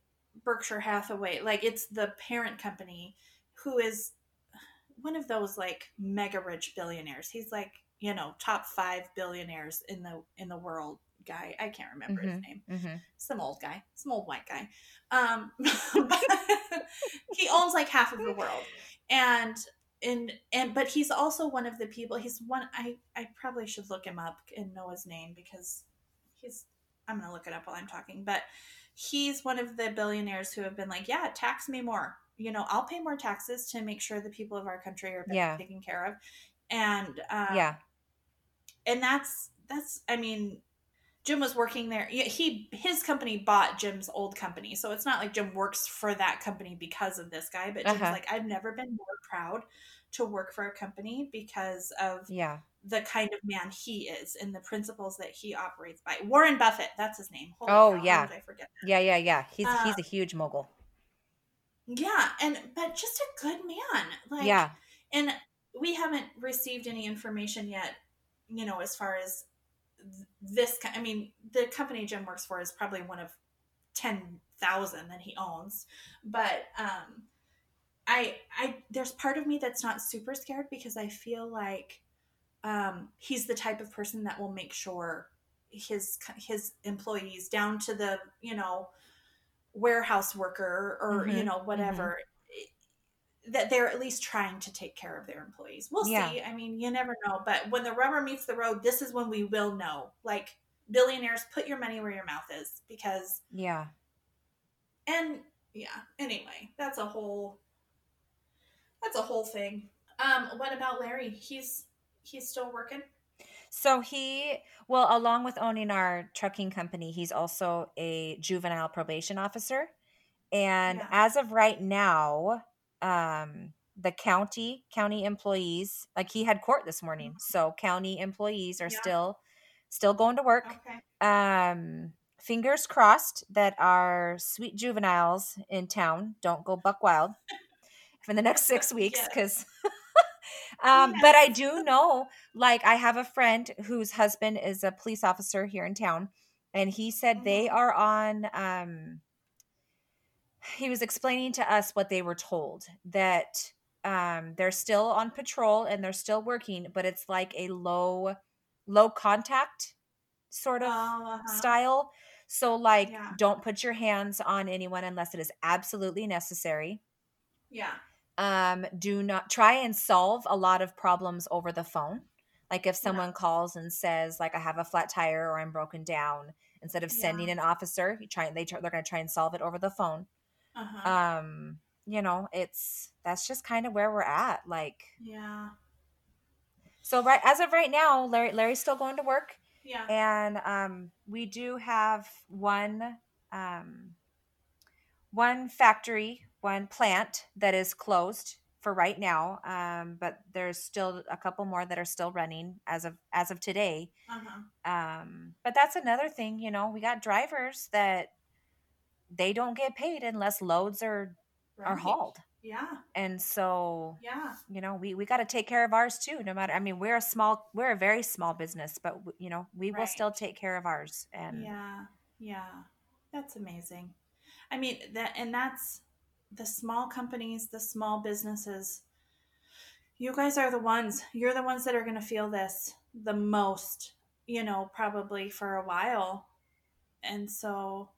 Berkshire Hathaway. Like it's the parent company who is one of those like mega rich billionaires. He's like, you know, top 5 billionaires in the in the world guy. I can't remember mm-hmm, his name. Mm-hmm. Some old guy, some old white guy. Um <laughs> he owns like half of the world. And and and but he's also one of the people he's one I I probably should look him up and know his name because he's I'm to look it up while I'm talking, but he's one of the billionaires who have been like, yeah, tax me more. You know, I'll pay more taxes to make sure the people of our country are yeah. taken care of. And uh, yeah, and that's that's I mean, Jim was working there. He his company bought Jim's old company, so it's not like Jim works for that company because of this guy. But Jim's uh-huh. like, I've never been more proud to work for a company because of yeah the kind of man he is and the principles that he operates by. Warren Buffett, that's his name. Holy oh cow, yeah, I forget. That? Yeah, yeah, yeah. He's uh, he's a huge mogul. Yeah, and but just a good man. Like yeah, and we haven't received any information yet. You know, as far as this, I mean, the company Jim works for is probably one of ten thousand that he owns, but um, I I there's part of me that's not super scared because I feel like um, he's the type of person that will make sure his his employees down to the you know warehouse worker or mm-hmm. you know whatever mm-hmm. that they're at least trying to take care of their employees we'll yeah. see i mean you never know but when the rubber meets the road this is when we will know like billionaires put your money where your mouth is because yeah and yeah anyway that's a whole that's a whole thing um what about larry he's he's still working? So he, well, along with owning our trucking company, he's also a juvenile probation officer. And yeah. as of right now, um, the county county employees, like he had court this morning, mm-hmm. so county employees are yeah. still still going to work. Okay. Um, fingers crossed that our sweet juveniles in town don't go buck wild for the next six weeks <laughs> because. Um, yes. But I do know, like, I have a friend whose husband is a police officer here in town, and he said mm-hmm. they are on. Um, he was explaining to us what they were told that um, they're still on patrol and they're still working, but it's like a low, low contact sort of oh, uh-huh. style. So, like, yeah. don't put your hands on anyone unless it is absolutely necessary. Yeah um, do not try and solve a lot of problems over the phone. Like if someone yeah. calls and says, like, I have a flat tire or I'm broken down, instead of sending yeah. an officer, you try they try, they're going to try and solve it over the phone. Uh-huh. Um, you know, it's that's just kind of where we're at. Like, yeah. So right as of right now, Larry Larry's still going to work. Yeah. And um, we do have one um, one factory one plant that is closed for right now um, but there's still a couple more that are still running as of as of today uh-huh. um, but that's another thing you know we got drivers that they don't get paid unless loads are right. are hauled Yeah. And so, Yeah. you know, we, we got to take care of ours too, no matter, I mean, we're a small, we're a very small business, but you know, we will still take care of ours. And Yeah. Yeah. That's amazing. I mean, that, and that's the small companies, the small businesses. You guys are the ones, you're the ones that are going to feel this the most, you know, probably for a while. And so,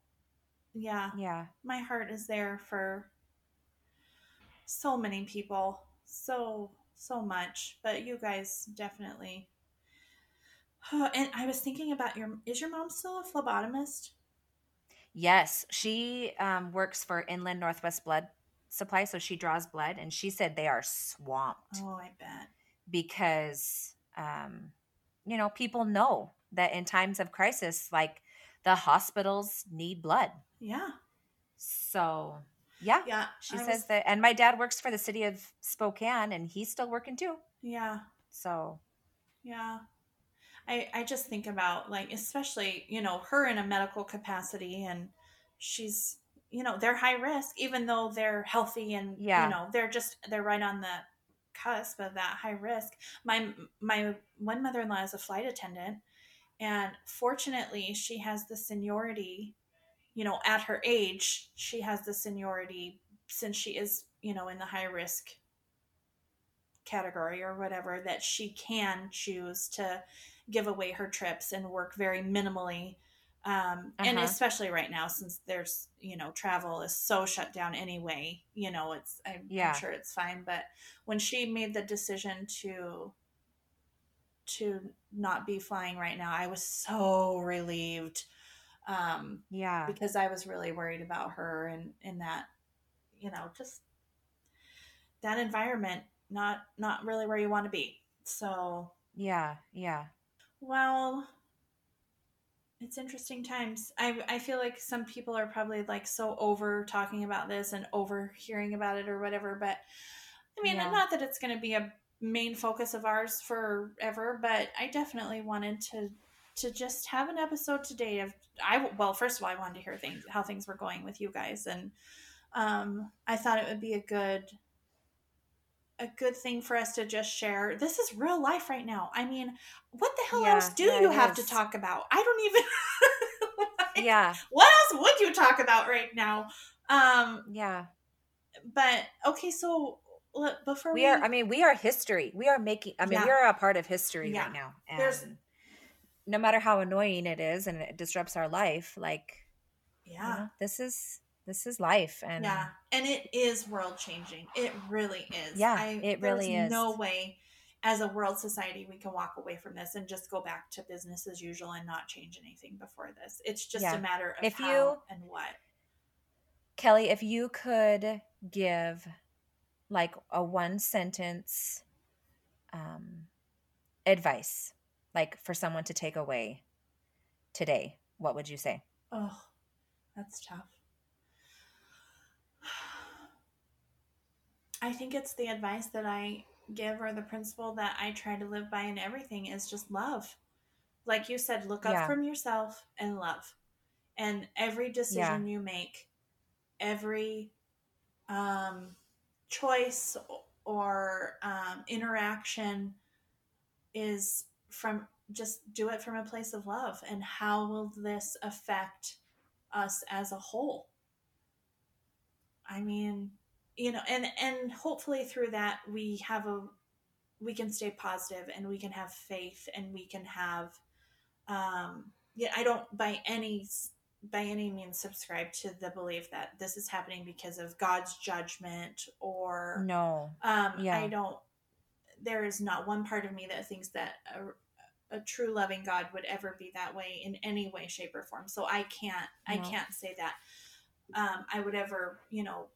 yeah, yeah, my heart is there for so many people. So, so much. But you guys definitely. Oh, <sighs> and I was thinking about your, is your mom still a phlebotomist? Yes, she um, works for Inland Northwest Blood Supply. So she draws blood and she said they are swamped Oh, I bet. because, um, you know, people know that in times of crisis, like the hospitals need blood. Yeah. So, yeah, Yeah. she I says was- that. And my dad works for the city of Spokane and he's still working too. Yeah. So, Yeah. I, I just think about like especially you know her in a medical capacity and she's you know they're high risk even though they're healthy and Yeah. you know they're just they're right on the cusp of that high risk my my one mother-in-law is a flight attendant and fortunately she has the seniority you know at her age she has the seniority since she is you know in the high risk category or whatever that she can choose to give away her trips and work very minimally um, and Uh-huh. especially right now since there's you know travel is so shut down anyway you know it's I'm, Yeah. I'm sure it's fine but when she made the decision to to not be flying right now i was so relieved um, yeah. because I was really worried about her and in that, you know, just that environment, not not really where you want to be. So, Yeah. Yeah. Well, it's interesting times. I I feel like some people are probably like so over talking about this and over hearing about it or whatever, but I mean, Yeah. not that it's going to be a main focus of ours forever, but I definitely wanted to to just have an episode today of I well, first of all, I wanted to hear things how things were going with you guys, and um, I thought it would be a good a good thing for us to just share. This is real life right now. I mean, what the hell Yeah, else do yeah, you have to talk about? I don't even. <laughs> Like, Yeah. What else would you talk about right now? Um, Yeah. but okay, so let- before we, We are, I mean, we are history. We are making, I mean, Yeah. we are a part of history right now. And There's- no matter how annoying it is and it disrupts our life, like, you yeah. know, this is, this is life. And yeah, and it is world changing. It really is. Yeah, I, it really is. No way, as a world society, we can walk away from this and just go back to business as usual and not change anything before this. It's just Yeah. a matter of If how you- and what. Kelly, if you could give like a one sentence um, advice, like for someone to take away today, what would you say? Oh, that's tough. I think it's the advice that I give or the principle that I try to live by in everything is just love. Like you said, look up Yeah. from yourself and love. And every decision you make, every um, choice or um, interaction is from just do it from a place of love and how will this affect us as a whole i mean you know and and hopefully through that we have a we can stay positive and we can have faith and we can have um yeah i don't by any by any means subscribe to the belief that this is happening because of god's judgment or No. um, Yeah. I don't. There is not one part of me that thinks that a, a true loving God would ever be that way in any way, shape, or form. So I can't. I can't say that um, I would ever, you know,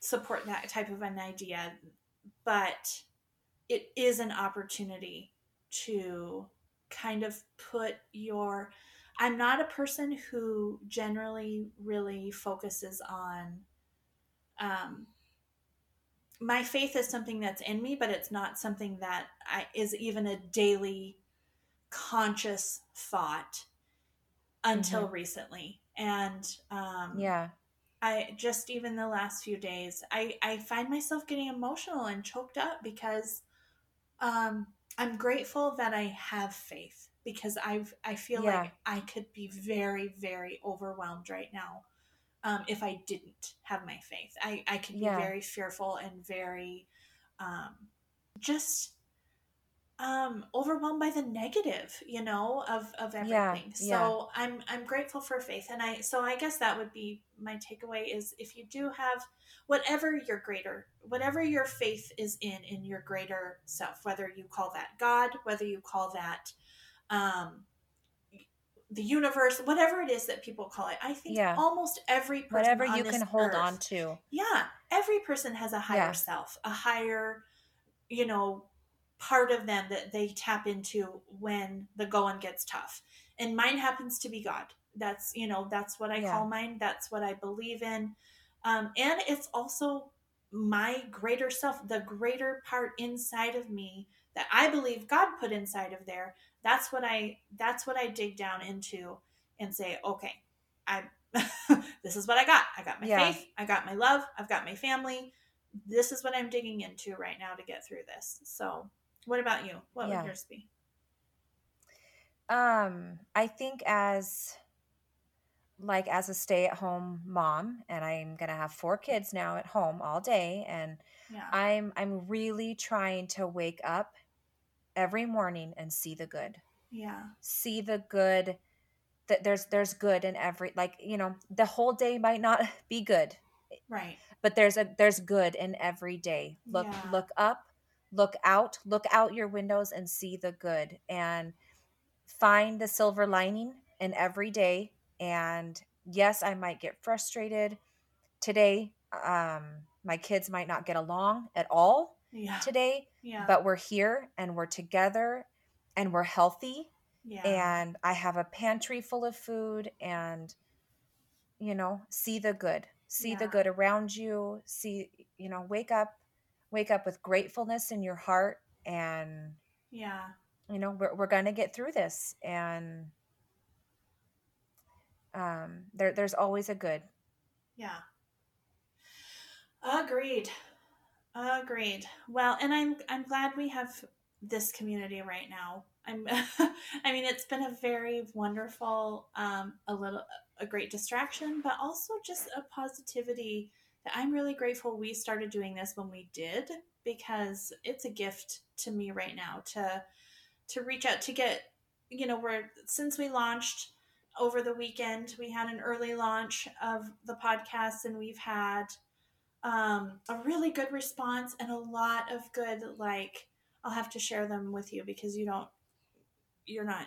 support that type of an idea. But it is an opportunity to kind of put your. I'm not a person who generally really focuses on um, my faith is something that's in me, but it's not something that I, is even a daily conscious thought until recently. And um, Yeah. I just even the last few days, I I find myself getting emotional and choked up because um I'm grateful that I have faith because I've I feel Yeah. like I could be very very overwhelmed right now um, if I didn't have my faith. I I could be Yeah. very fearful and very um, just um overwhelmed by the negative you know of of everything yeah. so i'm i'm grateful for faith and i so i guess that would be my takeaway is if you do have whatever your greater whatever your faith is in in your greater self whether you call that god whether you call that um the universe whatever it is that people call it i think Yeah. almost every person Whatever on you this can hold earth- on to. yeah every person has a higher Yeah. self a higher you know part of them that they tap into when the going gets tough and mine happens to be god that's you know that's what i Yeah. call mine that's what i believe in. Um, and it's also my greater self the greater part inside of me that i believe god put inside of there. That's what i that's what i dig down into and say okay i <laughs> this is what i got. I got my Yeah. faith i got my love i've got my family. This is what i'm digging into right now to get through this. So what about you? What Yeah. would yours be? Um, I think as like as a stay-at-home mom, and I'm gonna have four kids now at home all day, and yeah I'm I'm really trying to wake up every morning and see the good. yeah See the good that there's there's good in every like, you know, the whole day might not <laughs> be good, eh, right but there's a there's good in every day. Look Yeah. look up, look out, look out your windows and see the good and find the silver lining in every day and yes, I might get frustrated today. Um my kids might not get along at all yeah today, yeah but we're here and we're together and we're healthy yeah and I have a pantry full of food and you know, see the good. See the good around you. See, you know, wake up wake up with gratefulness in your heart and yeah you know, we're we're going to get through this and um there there's always a good. Yeah. Agreed. Agreed. Well, and I'm I'm glad we have this community right now. I'm <laughs> I mean it's been a very wonderful um a little a great distraction, but also just a positivity that I'm really grateful we started doing this when we did because it's a gift to me right now to to reach out to get you know we're since we launched over the weekend we had an early launch of the podcast and we've had um, a really good response and a lot of good like i'll have to share them with you because you don't you're not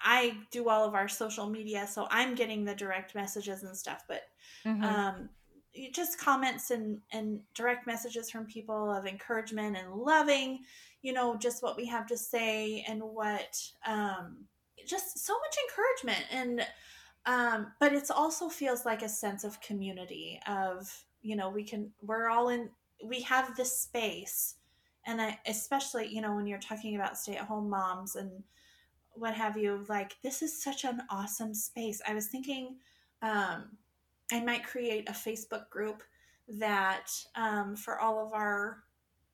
i do all of our social media so i'm getting the direct messages and stuff but Mhm. um, just comments and, and direct messages from people of encouragement and loving, you know, just what we have to say and what, um, just so much encouragement. And, um, but it's also feels like a sense of community of, you know, we can, we're all in, we have this space. And I, especially, you know, when you're talking about stay at home moms and what have you, like, this is such an awesome space. I was thinking, um, I might create a Facebook group that um, for all of our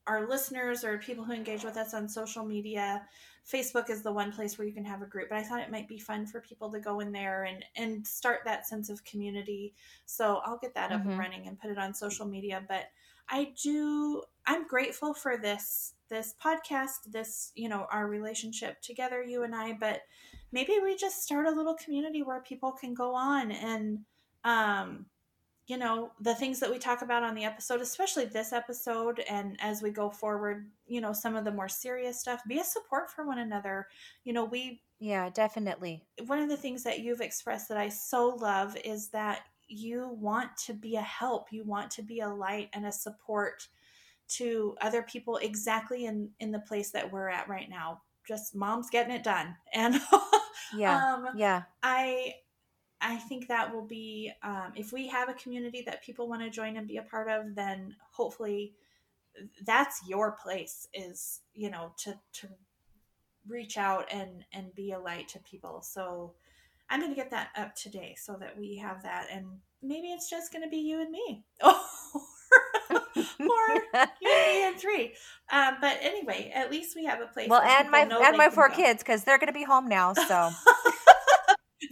our listeners or people who engage with us on social media, Facebook is the one place where you can have a group. But I thought it might be fun for people to go in there and and start that sense of community. So I'll get that up and Mhm. running and put it on social media. But I do. I'm grateful for this this podcast. This you know our relationship together, you and I. But maybe we just start a little community where people can go on and um, you know, the things that we talk about on the episode, especially this episode, and as we go forward, you know, some of the more serious stuff, be a support for one another. You know, we, Yeah, definitely. one of the things that you've expressed that I so love is that you want to be a help, you want to be a light and a support to other people exactly in in the place that we're at right now just moms getting it done and <laughs> Yeah. um yeah. I I think that will be um, if we have a community that people want to join and be a part of, then hopefully that's your place. Is you know to to reach out and and be a light to people. So I'm going to get that up today so that we have that and maybe it's just going to be you and me. <laughs> or you and me and three. Um, but anyway, at least we have a place. well, and my and my four go. kids because they're gonna be home now. So <laughs>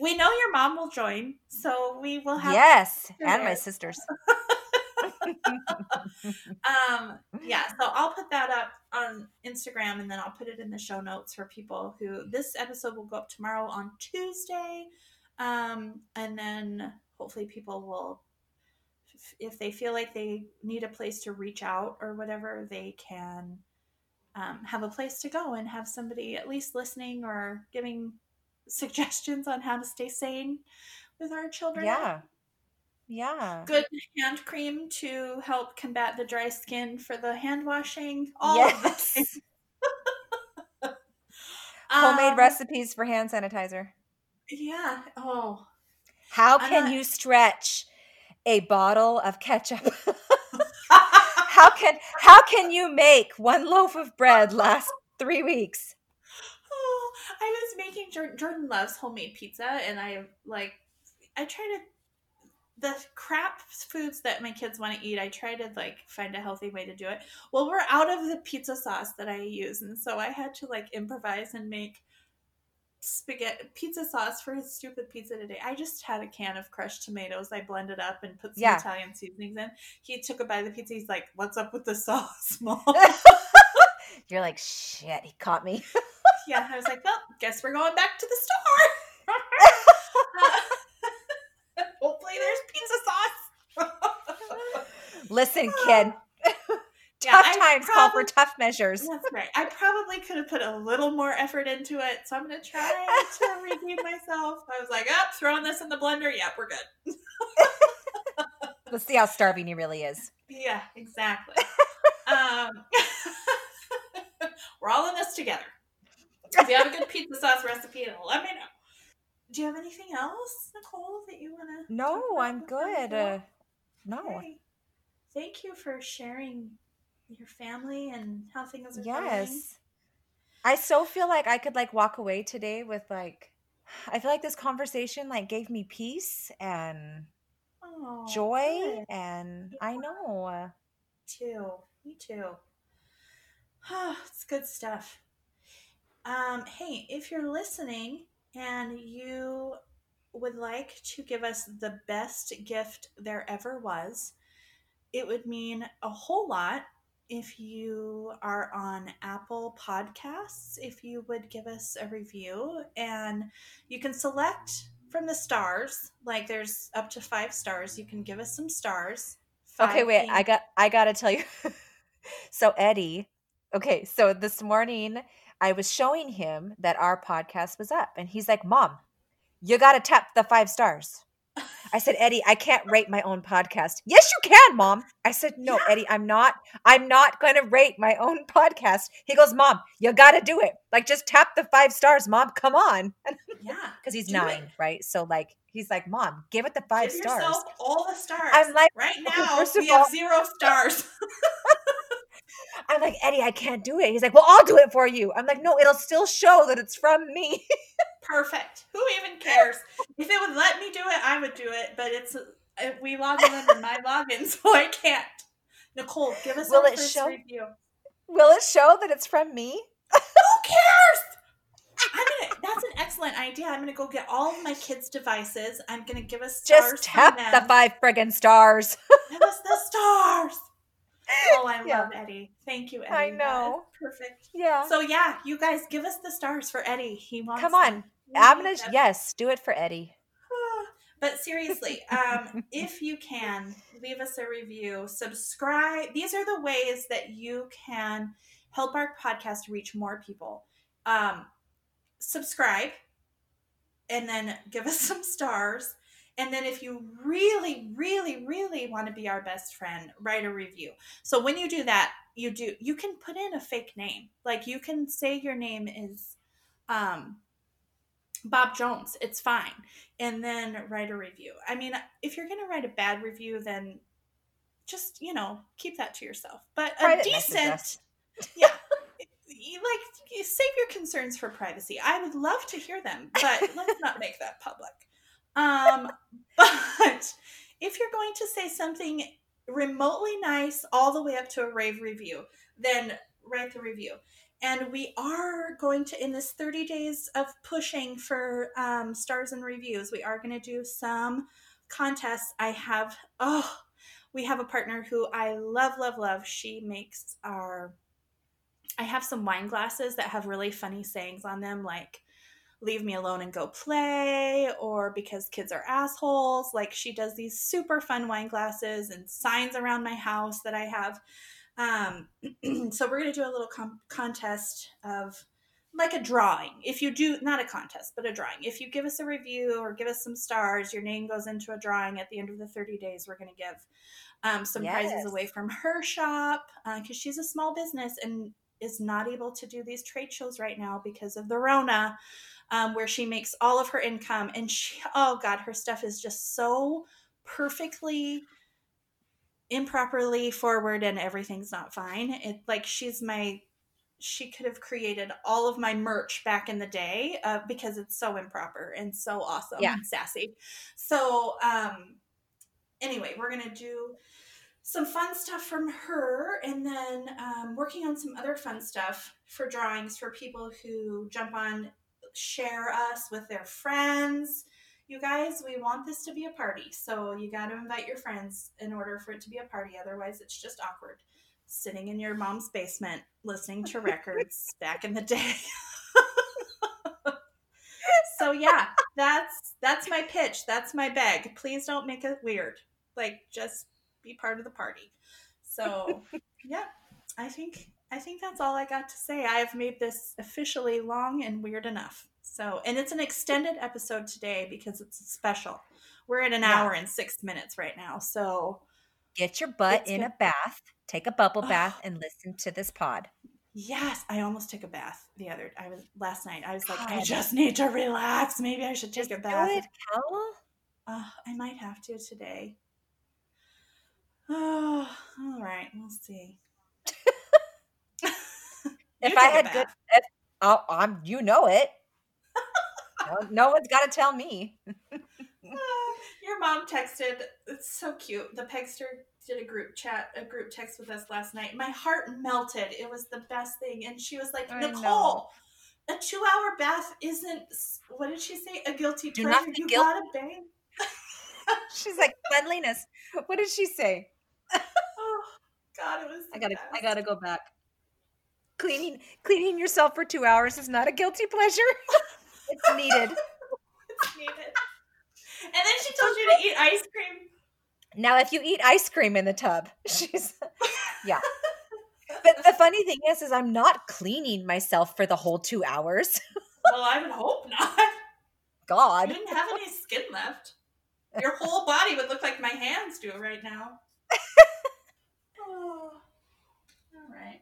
we know your mom will join, so we will have. yes, and my sisters. <laughs> Um, yeah, so I'll put that up on Instagram and then I'll put it in the show notes for people who this episode will go up tomorrow on Tuesday. Um, and then hopefully people will if- they feel like they need a place to reach out or whatever, they can um, have a place to go and have somebody at least listening or giving suggestions on how to stay sane with our children. Yeah, yeah. Good hand cream to help combat the dry skin for the hand washing. All of this. yes. <laughs> Homemade Um, recipes for hand sanitizer. Yeah. Oh. How can not- you stretch a bottle of ketchup? <laughs> how can how can you make one loaf of bread last three weeks? I was making Jordan, Jordan loves homemade pizza, and I like I try to the crap foods that my kids want to eat. I try to like find a healthy way to do it. Well, we're out of the pizza sauce that I use, and so I had to like improvise and make spaghetti pizza sauce for his stupid pizza today. I just had a can of crushed tomatoes. I blended up and put some Yeah. Italian seasonings in. He took a bite of the pizza. He's like, "What's up with the <laughs> sauce, mom?" <laughs> You're like shit. He caught me. <laughs> <laughs> yeah, I was like, well, guess we're going back to the store. <laughs> <laughs> Hopefully, there's pizza sauce. Listen, kid. Tough I times call for tough measures. That's right. I probably could have put a little more effort into it, so I'm gonna try to redeem myself. I was like, oh, throwing this in the blender. Yep, we're good. Let's see how starving he really is. Yeah, exactly. um, we're all in this together. If you have a good pizza sauce recipe, let me know. Do you have anything else, Nicole, that you want to? No, I'm good. Uh, no. Hey, thank you for sharing your family and how things are going. Yes. I so feel like I could like walk away today with like I feel like this conversation like gave me peace and Oh, joy good. and I know. too. Me too. <sighs> it's good stuff. Um, hey, if you're listening and you would like to give us the best gift there ever was, it would mean a whole lot if you are on Apple Podcasts, if you would give us a review and you can select from the stars, like there's up to five stars, you can give us some stars. Okay, wait. I got I got to tell you. <laughs> so Eddie, okay, so this morning I was showing him that our podcast was up and he's like, "Mom, you got to tap the 5 stars." I said, "Eddie, I can't rate my own podcast." "Yes, you can, Mom." I said, "No, Yeah. Eddie, I'm not I'm not going to rate my own <laughs> podcast." He goes, "Mom, you got to do it. Like just tap the 5 stars, Mom. Come on." <laughs> yeah. Cuz he's Do it. 9, right? So like he's like, "Mom, give it the 5 Give stars." yourself all the stars. I'm like, right now we have all- zero stars. <laughs> I'm like, Eddie, I can't do it. He's like, Well, I'll do it for you. I'm like, No, it'll still show that it's from me. Perfect. Who even cares? If it would let me do it, I would do it. But it's uh, we log in under my login, <laughs> so I can't. Nicole, give us Will our it show- review. Will it show that it's from me? Who cares? I'm gonna. That's an excellent idea. I'm gonna go get all of my kids' devices. I'm gonna give us stars Just tap the five friggin' stars. Give us the stars. <laughs> Oh, I Yeah. love Eddie. Thank you, Eddie. I know. perfect. Yeah. So yeah, you guys give us the stars for Eddie. He wants. Come on. We I'm need gonna them. yes, do it for Eddie. But seriously, <laughs> um, if you can leave us a review, subscribe. These are the ways that you can help our podcast reach more people. Um, subscribe, and then give us <laughs> some stars. And then, if you really, really, really want to be our best friend, write a review. So when you do that, you do you can put in a fake name. Like you can say your name is um, Bob Jones. It's fine and then write a review. I mean, if you're going to write a bad review, then just, you know, keep that to yourself. But a Private message decent, <laughs> yeah, <laughs> like you save your concerns for privacy. I would love to hear them, but let's not make that public. Um, <laughs> but if you're going to say something remotely nice all the way up to a rave review, then write the review. And we are going to, in this 30 days of pushing for um, stars and reviews, we are going to do some contests. I have, oh, we have a partner who I love, love, love. She makes our, I have some wine glasses that have really funny sayings on them, like, leave me alone and go play or because kids are assholes. Like she does these super fun wine glasses and signs around my house that i have. Um, <clears throat> so we're going to do a little com- contest of like a drawing. If you do not a contest but a drawing. If you give us a review or give us some stars your name goes into a drawing at the end of the 30 days we're going to give um, some yes. prizes away from her shop because uh, she's a small business and is not able to do these trade shows right now because of the rona um, where she makes all of her income. And she, oh God, her stuff is just so perfectly improperly forward and everything's not fine. It like she's my she could have created all of my merch back in the day uh, because it's so improper and so awesome yeah. and sassy. So um anyway, we're gonna do some fun stuff from her and then um, working on some other fun stuff for drawings for people who jump on share us with their friends. You guys, we want this to be a party. So you got to invite your friends in order for it to be a party. Otherwise, it's just awkward sitting in your mom's basement listening to records <laughs> back in the day. <laughs> so yeah, that's that's my pitch. That's my beg. Please don't make it weird. Like just be part of the party. So, <laughs> yeah, I think I think that's all I got to say. I have made this officially long and weird enough. So, and it's an extended episode today because it's a special. We're at an yeah. hour and six minutes right now. So, get your butt in a bath, take a bubble bath, and listen to this pod. Yes, I almost took a bath the other. I was last night. I was like, God. I just need to relax. Maybe I should take just a bath. Do it, Kel. Uh, I might have to today. Oh, <sighs> all right. We'll see if I had good, if, oh, I'm, you know it. no, no one's got to tell me. <laughs> Ah, your mom texted. It's so cute. The Pegster did a group chat, a group text with us last night. My heart melted. It was the best thing. And she was like, I Nicole, know. a two-hour bath isn't. What did she say? A guilty Do pleasure. you guilt- gotta bang. <laughs> She's like cleanliness. What did she say? <laughs> oh God, it was. I gotta. Best. I gotta go back cleaning cleaning yourself for two hours is not a guilty pleasure. <laughs> it's needed. it's needed. And then she told you to eat ice cream. Now, if you eat ice cream in the tub, <laughs> she's <laughs> yeah. But the funny thing is, is I'm not cleaning myself for the whole two hours. well, I would hope not. God, you didn't have any skin left. Your whole body would look like my hands do right now. oh. All right.